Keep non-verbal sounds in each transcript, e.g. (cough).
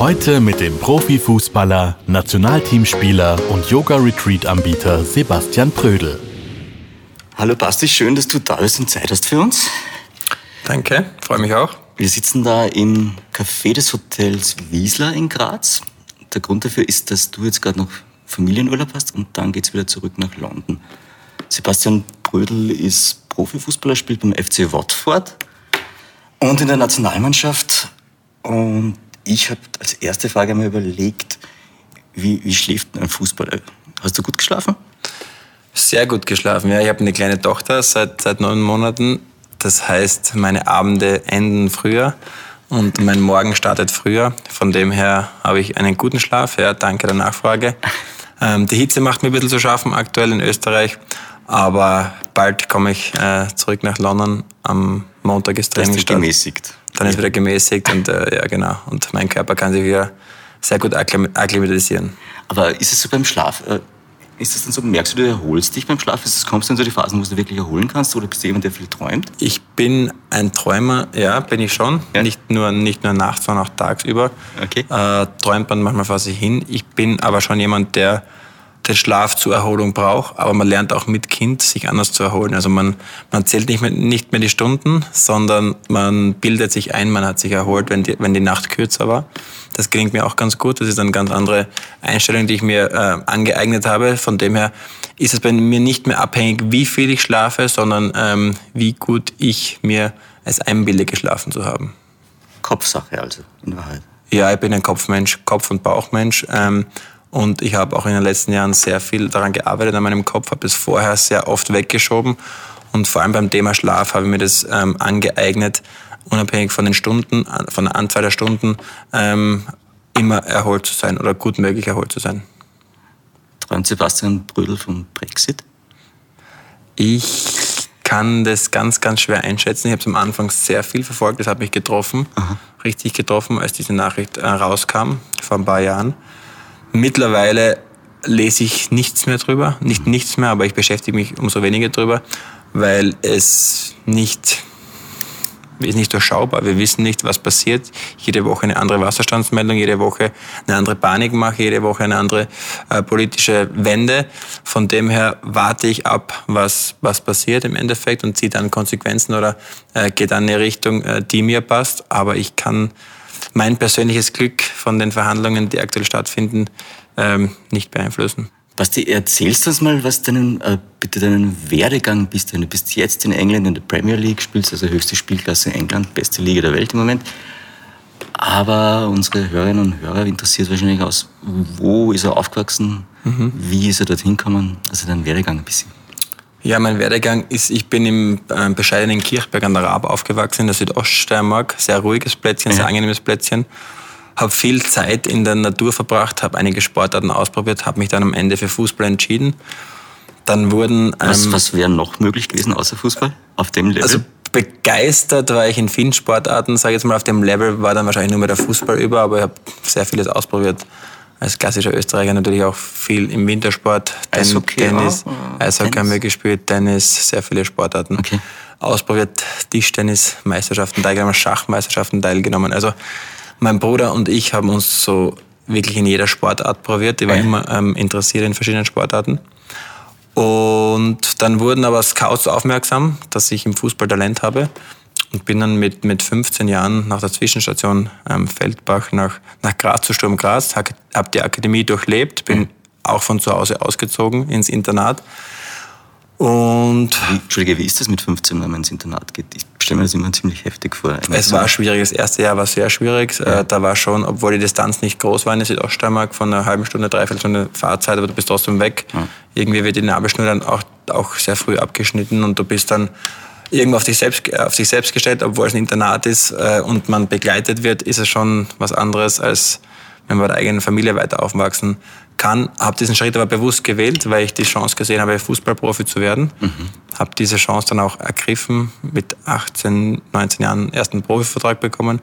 Heute mit dem Profifußballer, Nationalteamspieler und Yoga-Retreat-Anbieter Sebastian Prödel. Hallo Basti, schön, dass du da bist und Zeit hast für uns. Danke, freue mich auch. Wir sitzen da im Café des Hotels Wiesler in Graz. Der Grund dafür ist, dass du jetzt gerade noch Familienurlaub hast und dann geht's wieder zurück nach London. Sebastian Brödel ist Profifußballer, spielt beim FC Watford und in der Nationalmannschaft. Und ich habe als erste Frage mal überlegt, wie, wie schläft ein Fußballer? Hast du gut geschlafen? Sehr gut geschlafen, ja. Ich habe eine kleine Tochter seit, seit neun Monaten das heißt, meine Abende enden früher und mein Morgen startet früher. Von dem her habe ich einen guten Schlaf. Ja, danke der Nachfrage. (laughs) Ähm, die Hitze macht mir ein bisschen zu schaffen aktuell in Österreich. Aber bald komme ich äh, zurück nach London. Am Montag ist Training. Dann ist gemäßigt. Dann ist wieder gemäßigt und äh, ja genau. Und mein Körper kann sich wieder sehr gut akklimatisieren. Aber ist es so beim Schlaf? Äh, ist das dann so, merkst du, du erholst dich beim Schlaf? Ist das, kommst du in so die Phasen, wo du wirklich erholen kannst? Oder bist du jemand, der viel träumt? Ich bin ein Träumer, ja, bin ich schon. Ja. Nicht, nur, nicht nur nachts, sondern auch tagsüber. Okay. Äh, träumt man manchmal vor sich hin. Ich bin aber schon jemand, der den Schlaf zur Erholung braucht, aber man lernt auch mit Kind, sich anders zu erholen. Also man, man zählt nicht mehr, nicht mehr die Stunden, sondern man bildet sich ein, man hat sich erholt, wenn die, wenn die Nacht kürzer war. Das gelingt mir auch ganz gut. Das ist eine ganz andere Einstellung, die ich mir äh, angeeignet habe. Von dem her ist es bei mir nicht mehr abhängig, wie viel ich schlafe, sondern ähm, wie gut ich mir es einbilde, geschlafen zu haben. Kopfsache also, in Wahrheit. Ja, ich bin ein Kopfmensch, Kopf- und Bauchmensch. Ähm, und ich habe auch in den letzten Jahren sehr viel daran gearbeitet, an meinem Kopf, habe das vorher sehr oft weggeschoben. Und vor allem beim Thema Schlaf habe ich mir das ähm, angeeignet, unabhängig von den Stunden, von der Anzahl der Stunden, ähm, immer erholt zu sein oder gut möglich erholt zu sein. Träumt Sebastian Brödel vom Brexit? Ich kann das ganz, ganz schwer einschätzen. Ich habe es am Anfang sehr viel verfolgt. Das hat mich getroffen, Aha. richtig getroffen, als diese Nachricht äh, rauskam vor ein paar Jahren. Mittlerweile lese ich nichts mehr drüber, nicht nichts mehr, aber ich beschäftige mich umso weniger drüber, weil es nicht ist nicht durchschaubar. Wir wissen nicht, was passiert. Jede Woche eine andere Wasserstandsmeldung, jede Woche eine andere Panikmache, jede Woche eine andere äh, politische Wende. Von dem her warte ich ab, was, was passiert im Endeffekt und ziehe dann Konsequenzen oder äh, gehe dann in eine Richtung, äh, die mir passt. Aber ich kann mein persönliches Glück von den Verhandlungen, die aktuell stattfinden, ähm, nicht beeinflussen. Basti, erzählst du uns mal, was deinen, äh, bitte deinen Werdegang bist. Du bist jetzt in England in der Premier League, spielst also höchste Spielklasse in England, beste Liga der Welt im Moment. Aber unsere Hörerinnen und Hörer interessiert wahrscheinlich aus, wo ist er aufgewachsen, mhm. wie ist er dorthin gekommen, also dein Werdegang ein bisschen. Ja, mein Werdegang ist, ich bin im äh, bescheidenen Kirchberg an der Raab aufgewachsen, in der Südoststeiermark. Sehr ruhiges Plätzchen, ja. sehr angenehmes Plätzchen. Habe viel Zeit in der Natur verbracht, habe einige Sportarten ausprobiert, habe mich dann am Ende für Fußball entschieden. Dann wurden... Ähm, was, was wäre noch möglich gewesen außer Fußball auf dem Level? Also begeistert war ich in vielen Sportarten, sage ich jetzt mal, auf dem Level war dann wahrscheinlich nur mehr der Fußball über, aber ich habe sehr vieles ausprobiert als klassischer Österreicher natürlich auch viel im Wintersport, Eishockey Tennis, auch, Eishockey haben wir gespielt, Tennis, sehr viele Sportarten. Okay. Ausprobiert, Tischtennis, Meisterschaften teilgenommen, Schachmeisterschaften teilgenommen. Also mein Bruder und ich haben uns so wirklich in jeder Sportart probiert. Ich war ja. immer ähm, interessiert in verschiedenen Sportarten. Und dann wurden aber Scouts aufmerksam, dass ich im Fußball Talent habe und bin dann mit, mit 15 Jahren nach der Zwischenstation ähm, Feldbach nach, nach Graz zu Sturm Graz, habe die Akademie durchlebt, bin auch von zu Hause ausgezogen ins Internat. Und wie, Entschuldige, wie ist das mit 15, wenn man ins Internat geht? Ich stelle mir das immer ziemlich heftig vor. Es war schwierig. Das erste Jahr war sehr schwierig. Ja. Äh, da war schon, obwohl die Distanz nicht groß war in der Südoststeiermark, von einer halben Stunde, dreiviertel Stunde Fahrzeit, aber du bist trotzdem weg. Ja. Irgendwie wird die Nabelschnur dann auch, auch sehr früh abgeschnitten und du bist dann irgendwo auf sich selbst, äh, auf sich selbst gestellt, obwohl es ein Internat ist äh, und man begleitet wird, ist es schon was anderes, als wenn man bei der eigenen Familie weiter aufwachsen kann. Habe diesen Schritt aber bewusst gewählt, weil ich die Chance gesehen habe, Fußballprofi zu werden. Mhm. Habe diese Chance dann auch ergriffen, mit 18, 19 Jahren ersten Profivertrag bekommen.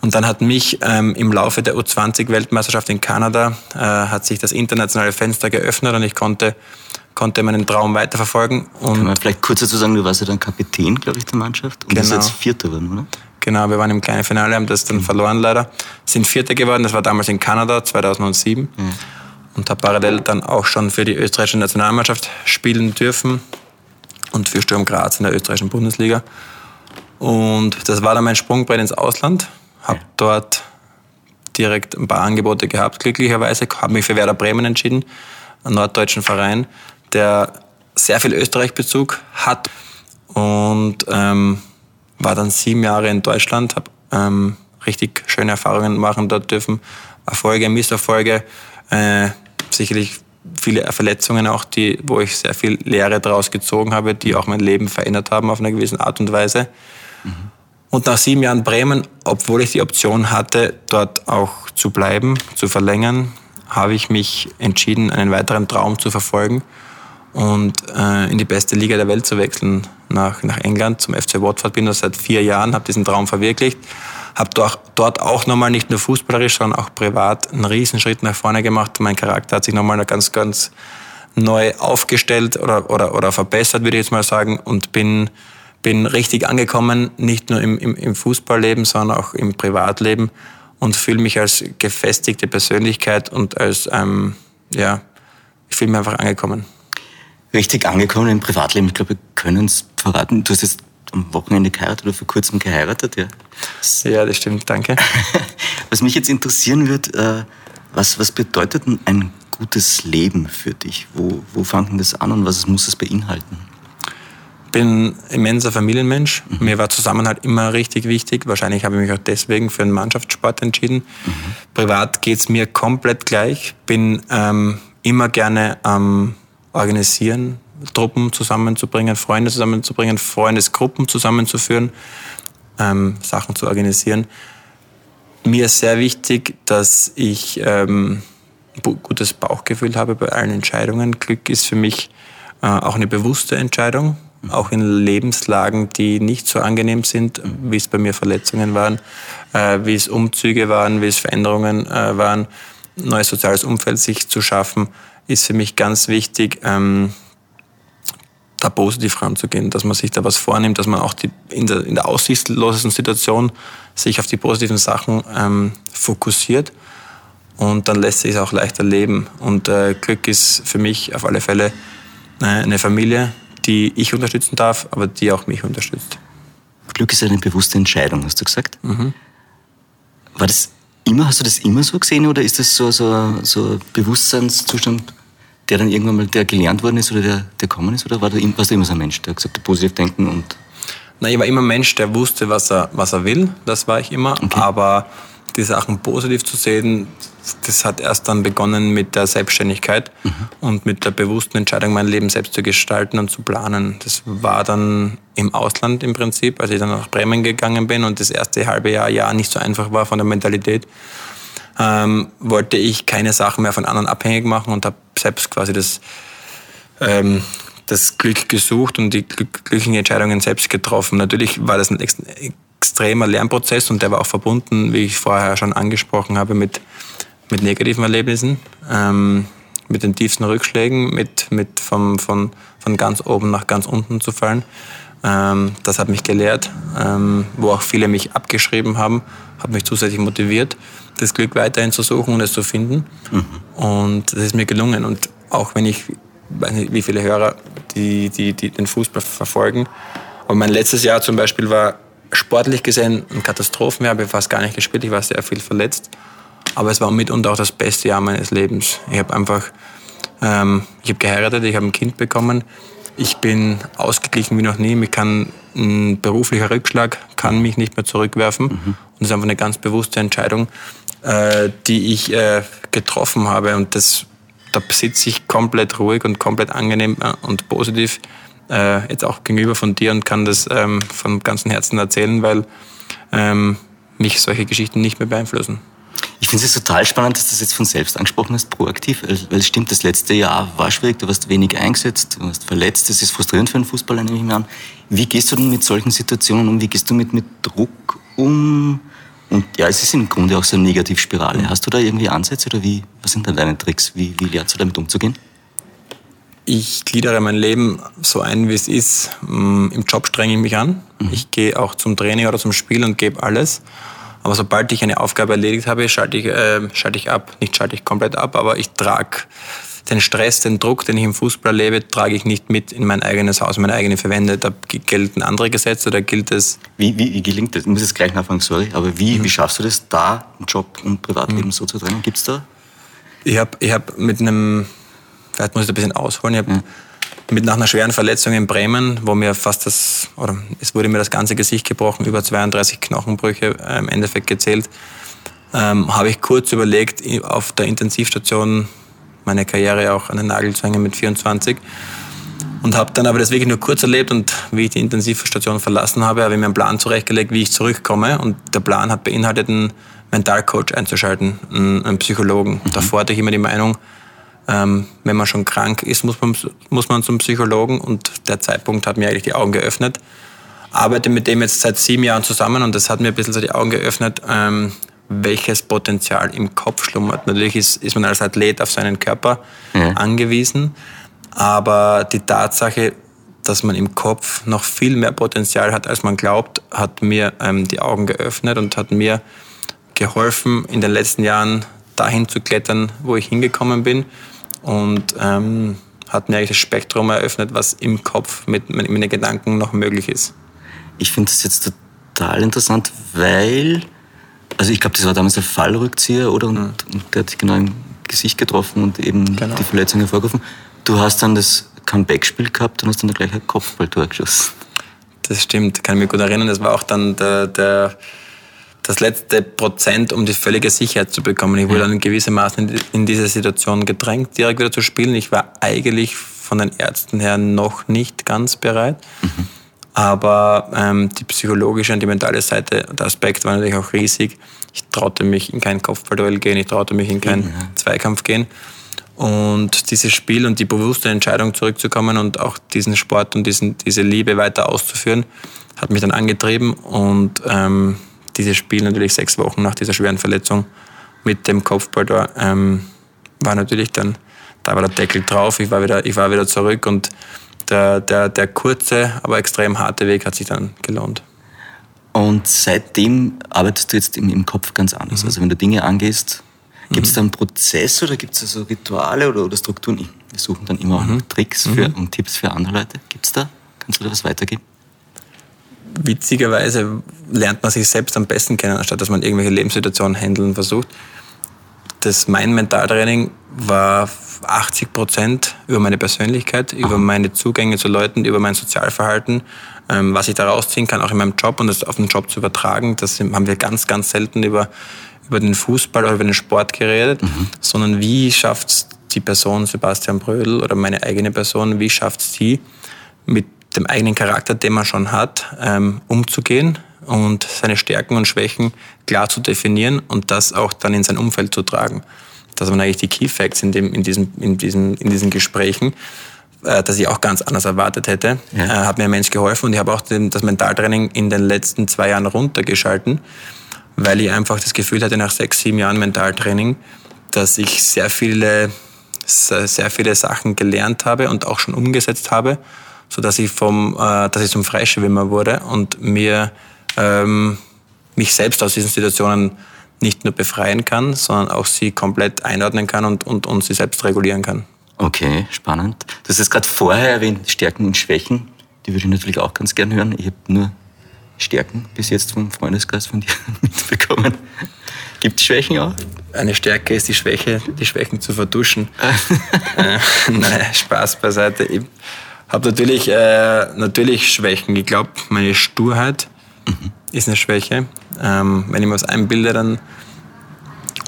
Und dann hat mich ähm, im Laufe der U20-Weltmeisterschaft in Kanada, äh, hat sich das internationale Fenster geöffnet und ich konnte, konnte meinen Traum weiterverfolgen. Und Kann man vielleicht kurz dazu sagen, du warst ja dann Kapitän, glaube ich, der Mannschaft und genau. bist jetzt Vierter geworden, oder? Genau, wir waren im kleinen Finale, haben das dann verloren leider. Sind Vierter geworden, das war damals in Kanada 2007. Mhm. Und habe parallel dann auch schon für die österreichische Nationalmannschaft spielen dürfen und für Sturm Graz in der österreichischen Bundesliga. Und das war dann mein Sprungbrett ins Ausland. Habe dort direkt ein paar Angebote gehabt, glücklicherweise. Habe mich für Werder Bremen entschieden, einen norddeutschen Verein, der sehr viel Österreich-Bezug hat. Und ähm, war dann sieben Jahre in Deutschland, habe ähm, richtig schöne Erfahrungen machen dort dürfen. Erfolge, Misserfolge, äh, sicherlich viele Verletzungen auch, die, wo ich sehr viel Lehre daraus gezogen habe, die auch mein Leben verändert haben auf eine gewisse Art und Weise. Mhm. Und nach sieben Jahren Bremen, obwohl ich die Option hatte, dort auch zu bleiben, zu verlängern, habe ich mich entschieden, einen weiteren Traum zu verfolgen und äh, in die beste Liga der Welt zu wechseln nach, nach England zum FC Watford. Bin da seit vier Jahren, habe diesen Traum verwirklicht, habe dort, dort auch nochmal nicht nur fußballerisch, sondern auch privat einen Riesenschritt nach vorne gemacht. Mein Charakter hat sich nochmal ganz, ganz neu aufgestellt oder, oder, oder verbessert, würde ich jetzt mal sagen, und bin, bin richtig angekommen, nicht nur im, im, im Fußballleben, sondern auch im Privatleben und fühle mich als gefestigte Persönlichkeit und als, ähm, ja, ich fühle mich einfach angekommen richtig angekommen im Privatleben. Ich glaube, wir können es verraten. Du hast jetzt am Wochenende geheiratet oder vor kurzem geheiratet, ja? Ja, das stimmt, danke. (laughs) Was mich jetzt interessieren wird, äh, was, was bedeutet denn ein gutes Leben für dich? Wo, wo fängt denn das an und was muss es beinhalten? Ich bin immenser Familienmensch. Mhm. Mir war Zusammenhalt immer richtig wichtig. Wahrscheinlich habe ich mich auch deswegen für einen Mannschaftssport entschieden. Mhm. Privat geht es mir komplett gleich. Bin ähm, immer gerne am organisieren, Truppen zusammenzubringen, Freunde zusammenzubringen, Freundesgruppen zusammenzuführen, ähm, Sachen zu organisieren. Mir ist sehr wichtig, dass ich ähm, gutes Bauchgefühl habe bei allen Entscheidungen. Glück ist für mich äh, auch eine bewusste Entscheidung, auch in Lebenslagen, die nicht so angenehm sind, wie es bei mir Verletzungen waren, äh, wie es Umzüge waren, wie es Veränderungen äh, waren, neues soziales Umfeld sich zu schaffen ist für mich ganz wichtig, ähm, da positiv ranzugehen, dass man sich da was vornimmt, dass man auch die, in, der, in der aussichtslosesten Situation sich auf die positiven Sachen ähm, fokussiert und dann lässt sich es auch leichter leben. Und äh, Glück ist für mich auf alle Fälle äh, eine Familie, die ich unterstützen darf, aber die auch mich unterstützt. Glück ist eine bewusste Entscheidung, hast du gesagt. Mhm. War das immer, hast du das immer so gesehen oder ist das so, so, so ein Bewusstseinszustand, der dann irgendwann mal der gelernt worden ist oder der, der gekommen ist? Oder war du, warst du immer so ein Mensch, der gesagt hat, positiv denken und. Nein, ich war immer ein Mensch, der wusste, was er, was er will. Das war ich immer. Okay. Aber die Sachen positiv zu sehen, das hat erst dann begonnen mit der Selbstständigkeit mhm. und mit der bewussten Entscheidung, mein Leben selbst zu gestalten und zu planen. Das war dann im Ausland im Prinzip, als ich dann nach Bremen gegangen bin und das erste halbe Jahr, Jahr nicht so einfach war von der Mentalität ähm, wollte ich keine Sachen mehr von anderen abhängig machen und habe selbst quasi das, ähm, das Glück gesucht und die glücklichen Entscheidungen selbst getroffen. Natürlich war das ein ex extremer Lernprozess und der war auch verbunden, wie ich vorher schon angesprochen habe, mit, mit negativen Erlebnissen, ähm, mit den tiefsten Rückschlägen, mit, mit vom, von, von ganz oben nach ganz unten zu fallen. Ähm, das hat mich gelehrt, ähm, wo auch viele mich abgeschrieben haben, hat mich zusätzlich motiviert das Glück weiterhin zu suchen und es zu finden. Mhm. Und das ist mir gelungen. Und auch wenn ich, weiß nicht, wie viele Hörer, die, die, die den Fußball verfolgen, aber mein letztes Jahr zum Beispiel war sportlich gesehen ein Katastrophenjahr. Ich habe fast gar nicht gespielt, ich war sehr viel verletzt. Aber es war mitunter auch das beste Jahr meines Lebens. Ich habe einfach, ähm, ich habe geheiratet, ich habe ein Kind bekommen. Ich bin ausgeglichen wie noch nie. Ich kann ein beruflicher Rückschlag kann mich nicht mehr zurückwerfen. Mhm. Und das ist einfach eine ganz bewusste Entscheidung, äh, die ich äh, getroffen habe. Und das, da sitze ich komplett ruhig und komplett angenehm äh, und positiv äh, jetzt auch gegenüber von dir und kann das ähm, von ganzem Herzen erzählen, weil ähm, mich solche Geschichten nicht mehr beeinflussen. Ich finde es total spannend, dass das jetzt von selbst angesprochen hast, proaktiv, weil es stimmt, das letzte Jahr war schwierig, du warst wenig eingesetzt, du warst verletzt, das ist frustrierend für einen Fußballer, nehme ich mir an. Wie gehst du denn mit solchen Situationen um? Wie gehst du mit, mit Druck um? Und ja, es ist im Grunde auch so eine Negativspirale. Hast du da irgendwie Ansätze oder wie, was sind denn deine Tricks? Wie, wie lernst du damit umzugehen? Ich gliedere mein Leben so ein, wie es ist. Mm, Im Job strenge ich mich an. Mhm. Ich gehe auch zum Training oder zum Spiel und gebe alles. Aber sobald ich eine Aufgabe erledigt habe, schalte ich, äh, schalte ich ab. Nicht schalte ich komplett ab, aber ich trage den Stress, den Druck, den ich im Fußball erlebe, trage ich nicht mit in mein eigenes Haus, meine eigene Verwende. Da gelten andere Gesetze, da gilt es. Wie, wie, wie gelingt das? Ich muss jetzt gleich nachfragen, sorry, aber wie, mhm. wie schaffst du das, da Job und Privatleben mhm. so zu trennen? Gibt es da? Ich habe ich hab mit einem, vielleicht muss ich ein bisschen ausholen, ich habe mhm mit nach einer schweren Verletzung in Bremen, wo mir fast das, oder es wurde mir das ganze Gesicht gebrochen, über 32 Knochenbrüche äh, im Endeffekt gezählt, ähm, habe ich kurz überlegt, auf der Intensivstation meine Karriere auch an den Nagel zu hängen mit 24 und habe dann aber das wirklich nur kurz erlebt und wie ich die Intensivstation verlassen habe, habe ich mir einen Plan zurechtgelegt, wie ich zurückkomme und der Plan hat beinhaltet, einen Mentalcoach einzuschalten, einen, einen Psychologen. Mhm. Davor hatte ich immer die Meinung, ähm, wenn man schon krank ist, muss man, muss man zum Psychologen und der Zeitpunkt hat mir eigentlich die Augen geöffnet. Arbeite mit dem jetzt seit sieben Jahren zusammen und das hat mir ein bisschen so die Augen geöffnet, ähm, welches Potenzial im Kopf schlummert. Natürlich ist, ist man als Athlet auf seinen Körper ja. angewiesen, aber die Tatsache, dass man im Kopf noch viel mehr Potenzial hat, als man glaubt, hat mir ähm, die Augen geöffnet und hat mir geholfen, in den letzten Jahren dahin zu klettern, wo ich hingekommen bin und ähm, hat mir eigentlich das Spektrum eröffnet, was im Kopf mit, mit, den Gedanken noch möglich ist. Ich finde das jetzt total interessant, weil, also ich glaube, das war damals der Fallrückzieher, oder? Und, mhm. und, der hat dich genau im Gesicht getroffen und eben genau. die Verletzung hervorgerufen. Du hast dann das Comeback-Spiel gehabt und hast dann gleich ein Kopfballtor geschossen. Das stimmt, kann ich mich gut erinnern. Das war auch dann der, der das letzte Prozent, um die völlige Sicherheit zu bekommen. Ich wurde dann gewissermaßen in diese Situation gedrängt, direkt wieder zu spielen. Ich war eigentlich von den Ärzten her noch nicht ganz bereit. Mhm. Aber ähm, die psychologische und die mentale Seite, der Aspekt war natürlich auch riesig. Ich traute mich in kein Kopfballduell gehen, ich traute mich in keinen mhm. Zweikampf gehen. Und dieses Spiel und die bewusste Entscheidung zurückzukommen und auch diesen Sport und diesen, diese Liebe weiter auszuführen, hat mich dann angetrieben und ähm, dieses Spiel natürlich sechs Wochen nach dieser schweren Verletzung mit dem Kopfball da, ähm, war natürlich dann, da war der Deckel drauf, ich war wieder, ich war wieder zurück und der, der, der kurze, aber extrem harte Weg hat sich dann gelohnt. Und seitdem arbeitest du jetzt im, im Kopf ganz anders. Mhm. Also wenn du Dinge angehst, gibt es mhm. da einen Prozess oder gibt es da so Rituale oder, oder Strukturen? Wir suchen dann immer auch mhm. Tricks für, mhm. und Tipps für andere Leute. Gibt es da? Kannst du da was weitergeben? Witzigerweise lernt man sich selbst am besten kennen, anstatt dass man irgendwelche Lebenssituationen handeln versucht. Das mein Mentaltraining war 80 Prozent über meine Persönlichkeit, über meine Zugänge zu Leuten, über mein Sozialverhalten, ähm, was ich da rausziehen kann, auch in meinem Job und das auf den Job zu übertragen. Das haben wir ganz, ganz selten über, über den Fußball oder über den Sport geredet, mhm. sondern wie schafft die Person Sebastian Brödel oder meine eigene Person, wie schafft es sie mit dem eigenen Charakter, den man schon hat, ähm, umzugehen und seine Stärken und Schwächen klar zu definieren und das auch dann in sein Umfeld zu tragen. Das waren eigentlich die Key Facts in, dem, in, diesem, in, diesem, in diesen Gesprächen, äh, dass ich auch ganz anders erwartet hätte. Ja. Äh, hat mir ein Mensch geholfen und ich habe auch den, das Mentaltraining in den letzten zwei Jahren runtergeschalten, weil ich einfach das Gefühl hatte, nach sechs, sieben Jahren Mentaltraining, dass ich sehr viele, sehr viele Sachen gelernt habe und auch schon umgesetzt habe so dass ich vom, äh, dass ich zum Freischwimmer wurde und mir ähm, mich selbst aus diesen Situationen nicht nur befreien kann, sondern auch sie komplett einordnen kann und, und, und sie selbst regulieren kann. Okay, spannend. Du hast es gerade vorher erwähnt, Stärken und Schwächen. Die würde ich natürlich auch ganz gern hören. Ich habe nur Stärken bis jetzt vom Freundeskreis von dir (laughs) mitbekommen. Gibt es Schwächen auch? Eine Stärke ist die Schwäche, die Schwächen zu verduschen. (laughs) äh, (laughs) nein, Spaß beiseite. Ich, habe natürlich, äh, natürlich Schwächen. Ich glaube, meine Sturheit mhm. ist eine Schwäche. Ähm, wenn ich mir was einbilde, dann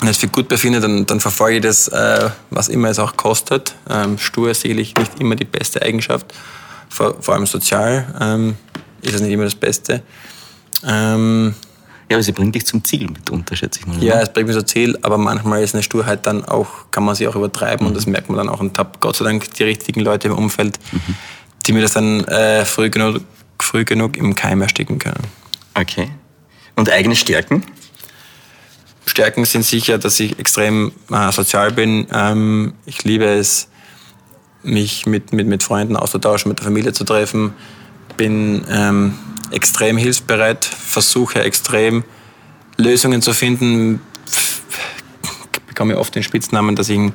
und es für gut befinde, dann, dann verfolge ich das, äh, was immer es auch kostet. Ähm, stur ist sicherlich nicht immer die beste Eigenschaft, vor, vor allem sozial ähm, ist es nicht immer das Beste. Ähm, Ja, aber sie bringt dich zum Ziel mitunter, schätze ich mal. Ja, es bringt mich zum Ziel, aber manchmal ist eine Sturheit dann auch, kann man sie auch übertreiben und das merkt man dann auch und habe Gott sei Dank die richtigen Leute im Umfeld, die mir das dann äh, früh, genug, früh genug im Keim ersticken können. Okay. Und eigene Stärken? Stärken sind sicher, dass ich extrem äh, sozial bin. Ähm, ich liebe es, mich mit, mit, mit Freunden auszutauschen, mit der Familie zu treffen. Bin ähm, extrem hilfsbereit, versuche extrem Lösungen zu finden. Ich bekomme oft den Spitznamen, dass ich, ein,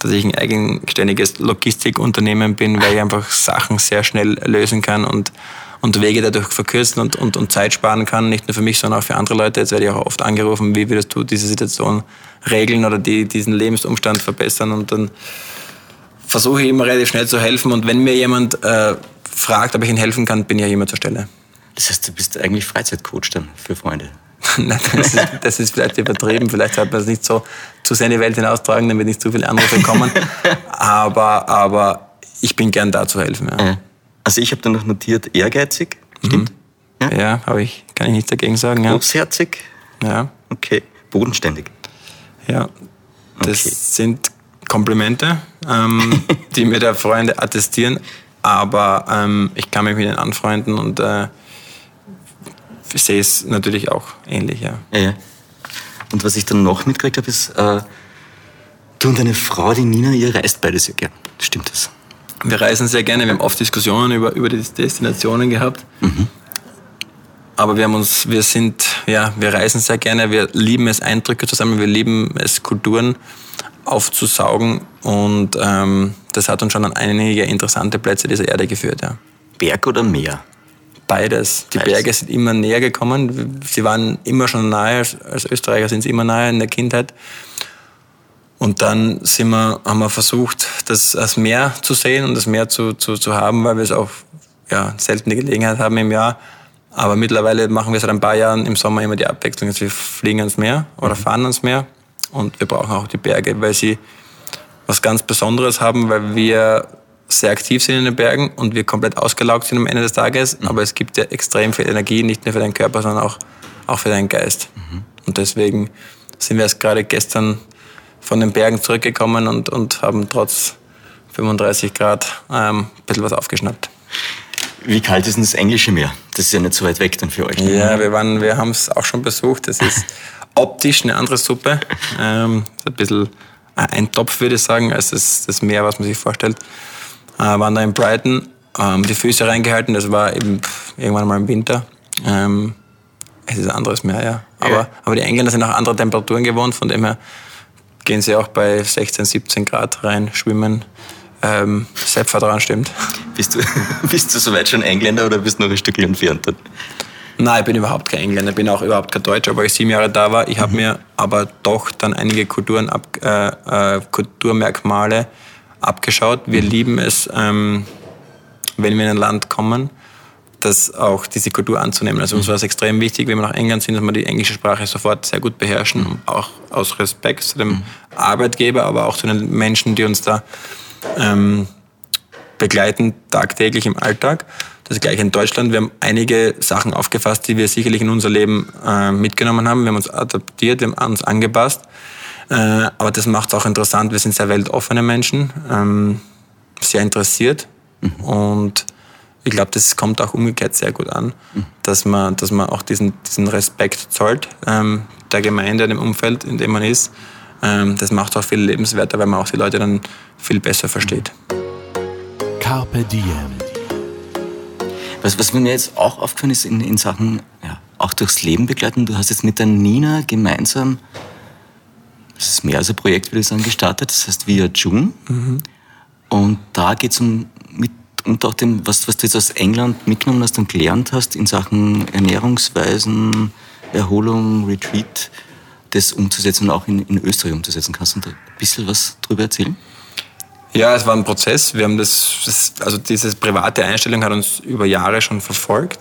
dass ich ein eigenständiges Logistikunternehmen bin, weil ich einfach Sachen sehr schnell lösen kann und, und Wege dadurch verkürzen und, und, und Zeit sparen kann. Nicht nur für mich, sondern auch für andere Leute. Jetzt werde ich auch oft angerufen, wie würdest du diese Situation regeln oder die, diesen Lebensumstand verbessern und dann versuche ich immer relativ schnell zu helfen und wenn mir jemand äh, fragt, ob ich ihnen helfen kann, bin ich ja immer zur Stelle. Das heißt, du bist eigentlich Freizeitcoach dann für Freunde. (laughs) Nein, das, ist, das ist vielleicht übertrieben, vielleicht sollte man es nicht so zu sehr in die Welt hinaustragen, damit nicht zu viele Anrufe kommen. (laughs) aber, aber ich bin gern da zu helfen. Ja. Also ich habe dann noch notiert, ehrgeizig, stimmt? Ja. ja habe ich, kann ich nichts dagegen sagen. Ja. Großherzig, Ja, okay. Bodenständig. ja. Das Okay. sind Komplimente, ähm, (laughs) die mir der Freunde attestieren, aber ähm, ich kann mich mit ihnen anfreunden und äh, ich sehe es natürlich auch ähnlich. Ja. Ja, ja. Und was ich dann noch mitgekriegt habe, ist, äh, du und deine Frau, die Nina, ihr reist beide sehr gern. Stimmt das? Wir reisen sehr gerne, wir haben oft Diskussionen über, über die Destinationen gehabt. Aber wir haben uns, wir sind, ja, wir reisen sehr gerne, wir lieben es, Eindrücke zu sammeln, wir lieben es, Kulturen aufzusaugen und ähm, das hat uns schon an einige interessante Plätze dieser Erde geführt, ja. Berg oder Meer? Beides. Die Beides. Berge sind immer näher gekommen. Sie waren immer schon nahe, als, Österreicher sind sie immer nahe in der Kindheit. Und dann sind wir, haben wir versucht, das, das Meer zu sehen und das Meer zu, zu, zu haben, weil wir es auch ja, selten die Gelegenheit haben im Jahr. Aber mittlerweile machen wir seit ein paar Jahren im Sommer immer die Abwechslung. Also wir fliegen ans Meer oder fahren ans Meer und wir brauchen auch die Berge, weil sie was ganz Besonderes haben, weil wir sehr aktiv sind in den Bergen und wir komplett ausgelaugt sind am Ende des Tages. Aber es gibt ja extrem viel Energie, nicht nur für deinen Körper, sondern auch, auch für deinen Geist. Und deswegen sind wir erst gerade gestern von den Bergen zurückgekommen und, und haben trotz 35 Grad ähm, ein bisschen was aufgeschnappt. Wie kalt ist denn das englische Meer? Das ist ja nicht so weit weg dann für euch. ne? Ja, wir, waren, wir haben es auch schon besucht. Das ist (laughs) optisch eine andere Suppe. Ähm, ein bisschen ein Topf, würde ich sagen, als das, das Meer, was man sich vorstellt. Äh, waren da in Brighton, ähm, die Füße reingehalten. Das war eben irgendwann mal im Winter. Ähm, es ist ein anderes Meer, ja. Aber, Ja. aber die Engländer sind auch andere Temperaturen gewohnt, von dem her gehen sie auch bei 16, 17 Grad rein, schwimmen. Ähm, Selbstvertrauen stimmt. Bist, du, (laughs) bist du soweit schon Engländer oder bist du noch ein Stück entfernt? Nein, ich bin überhaupt kein Engländer, bin auch überhaupt kein Deutscher, weil ich sieben Jahre da war. Ich habe mir aber doch dann einige Kulturen äh, äh, Kulturmerkmale abgeschaut. Wir lieben es, ähm, wenn wir in ein Land kommen, das auch diese Kultur anzunehmen. Also uns war es extrem wichtig, wenn wir nach England sind, dass wir die englische Sprache sofort sehr gut beherrschen, auch aus Respekt zu dem Arbeitgeber, aber auch zu den Menschen, die uns da ähm, begleiten tagtäglich im Alltag. Das gleiche in Deutschland. Wir haben einige Sachen aufgefasst, die wir sicherlich in unser Leben äh, mitgenommen haben. Wir haben uns adaptiert, wir haben uns angepasst. Äh, aber das macht es auch interessant. Wir sind sehr weltoffene Menschen, ähm, sehr interessiert. Und ich glaube, das kommt auch umgekehrt sehr gut an, dass, man, dass man auch diesen, diesen Respekt zollt ähm, der Gemeinde, dem Umfeld, in dem man ist. Ähm, das macht auch viel lebenswerter, weil man auch die Leute dann viel besser versteht. Carpe Diem. Was, was mir jetzt auch aufgefallen ist in, in Sachen, ja, auch durchs Leben begleiten, du hast jetzt mit der Nina gemeinsam, das ist mehr als ein Projekt, würde ich sagen, gestartet, das heißt Via June. Und da geht es um mit und auch dem, was, was du jetzt aus England mitgenommen hast und gelernt hast in Sachen Ernährungsweisen, Erholung, Retreat, das umzusetzen und auch in, in Österreich umzusetzen. Kannst du da ein bisschen was drüber erzählen? Ja, es war ein Prozess. Wir haben das also diese private Einstellung hat uns über Jahre schon verfolgt.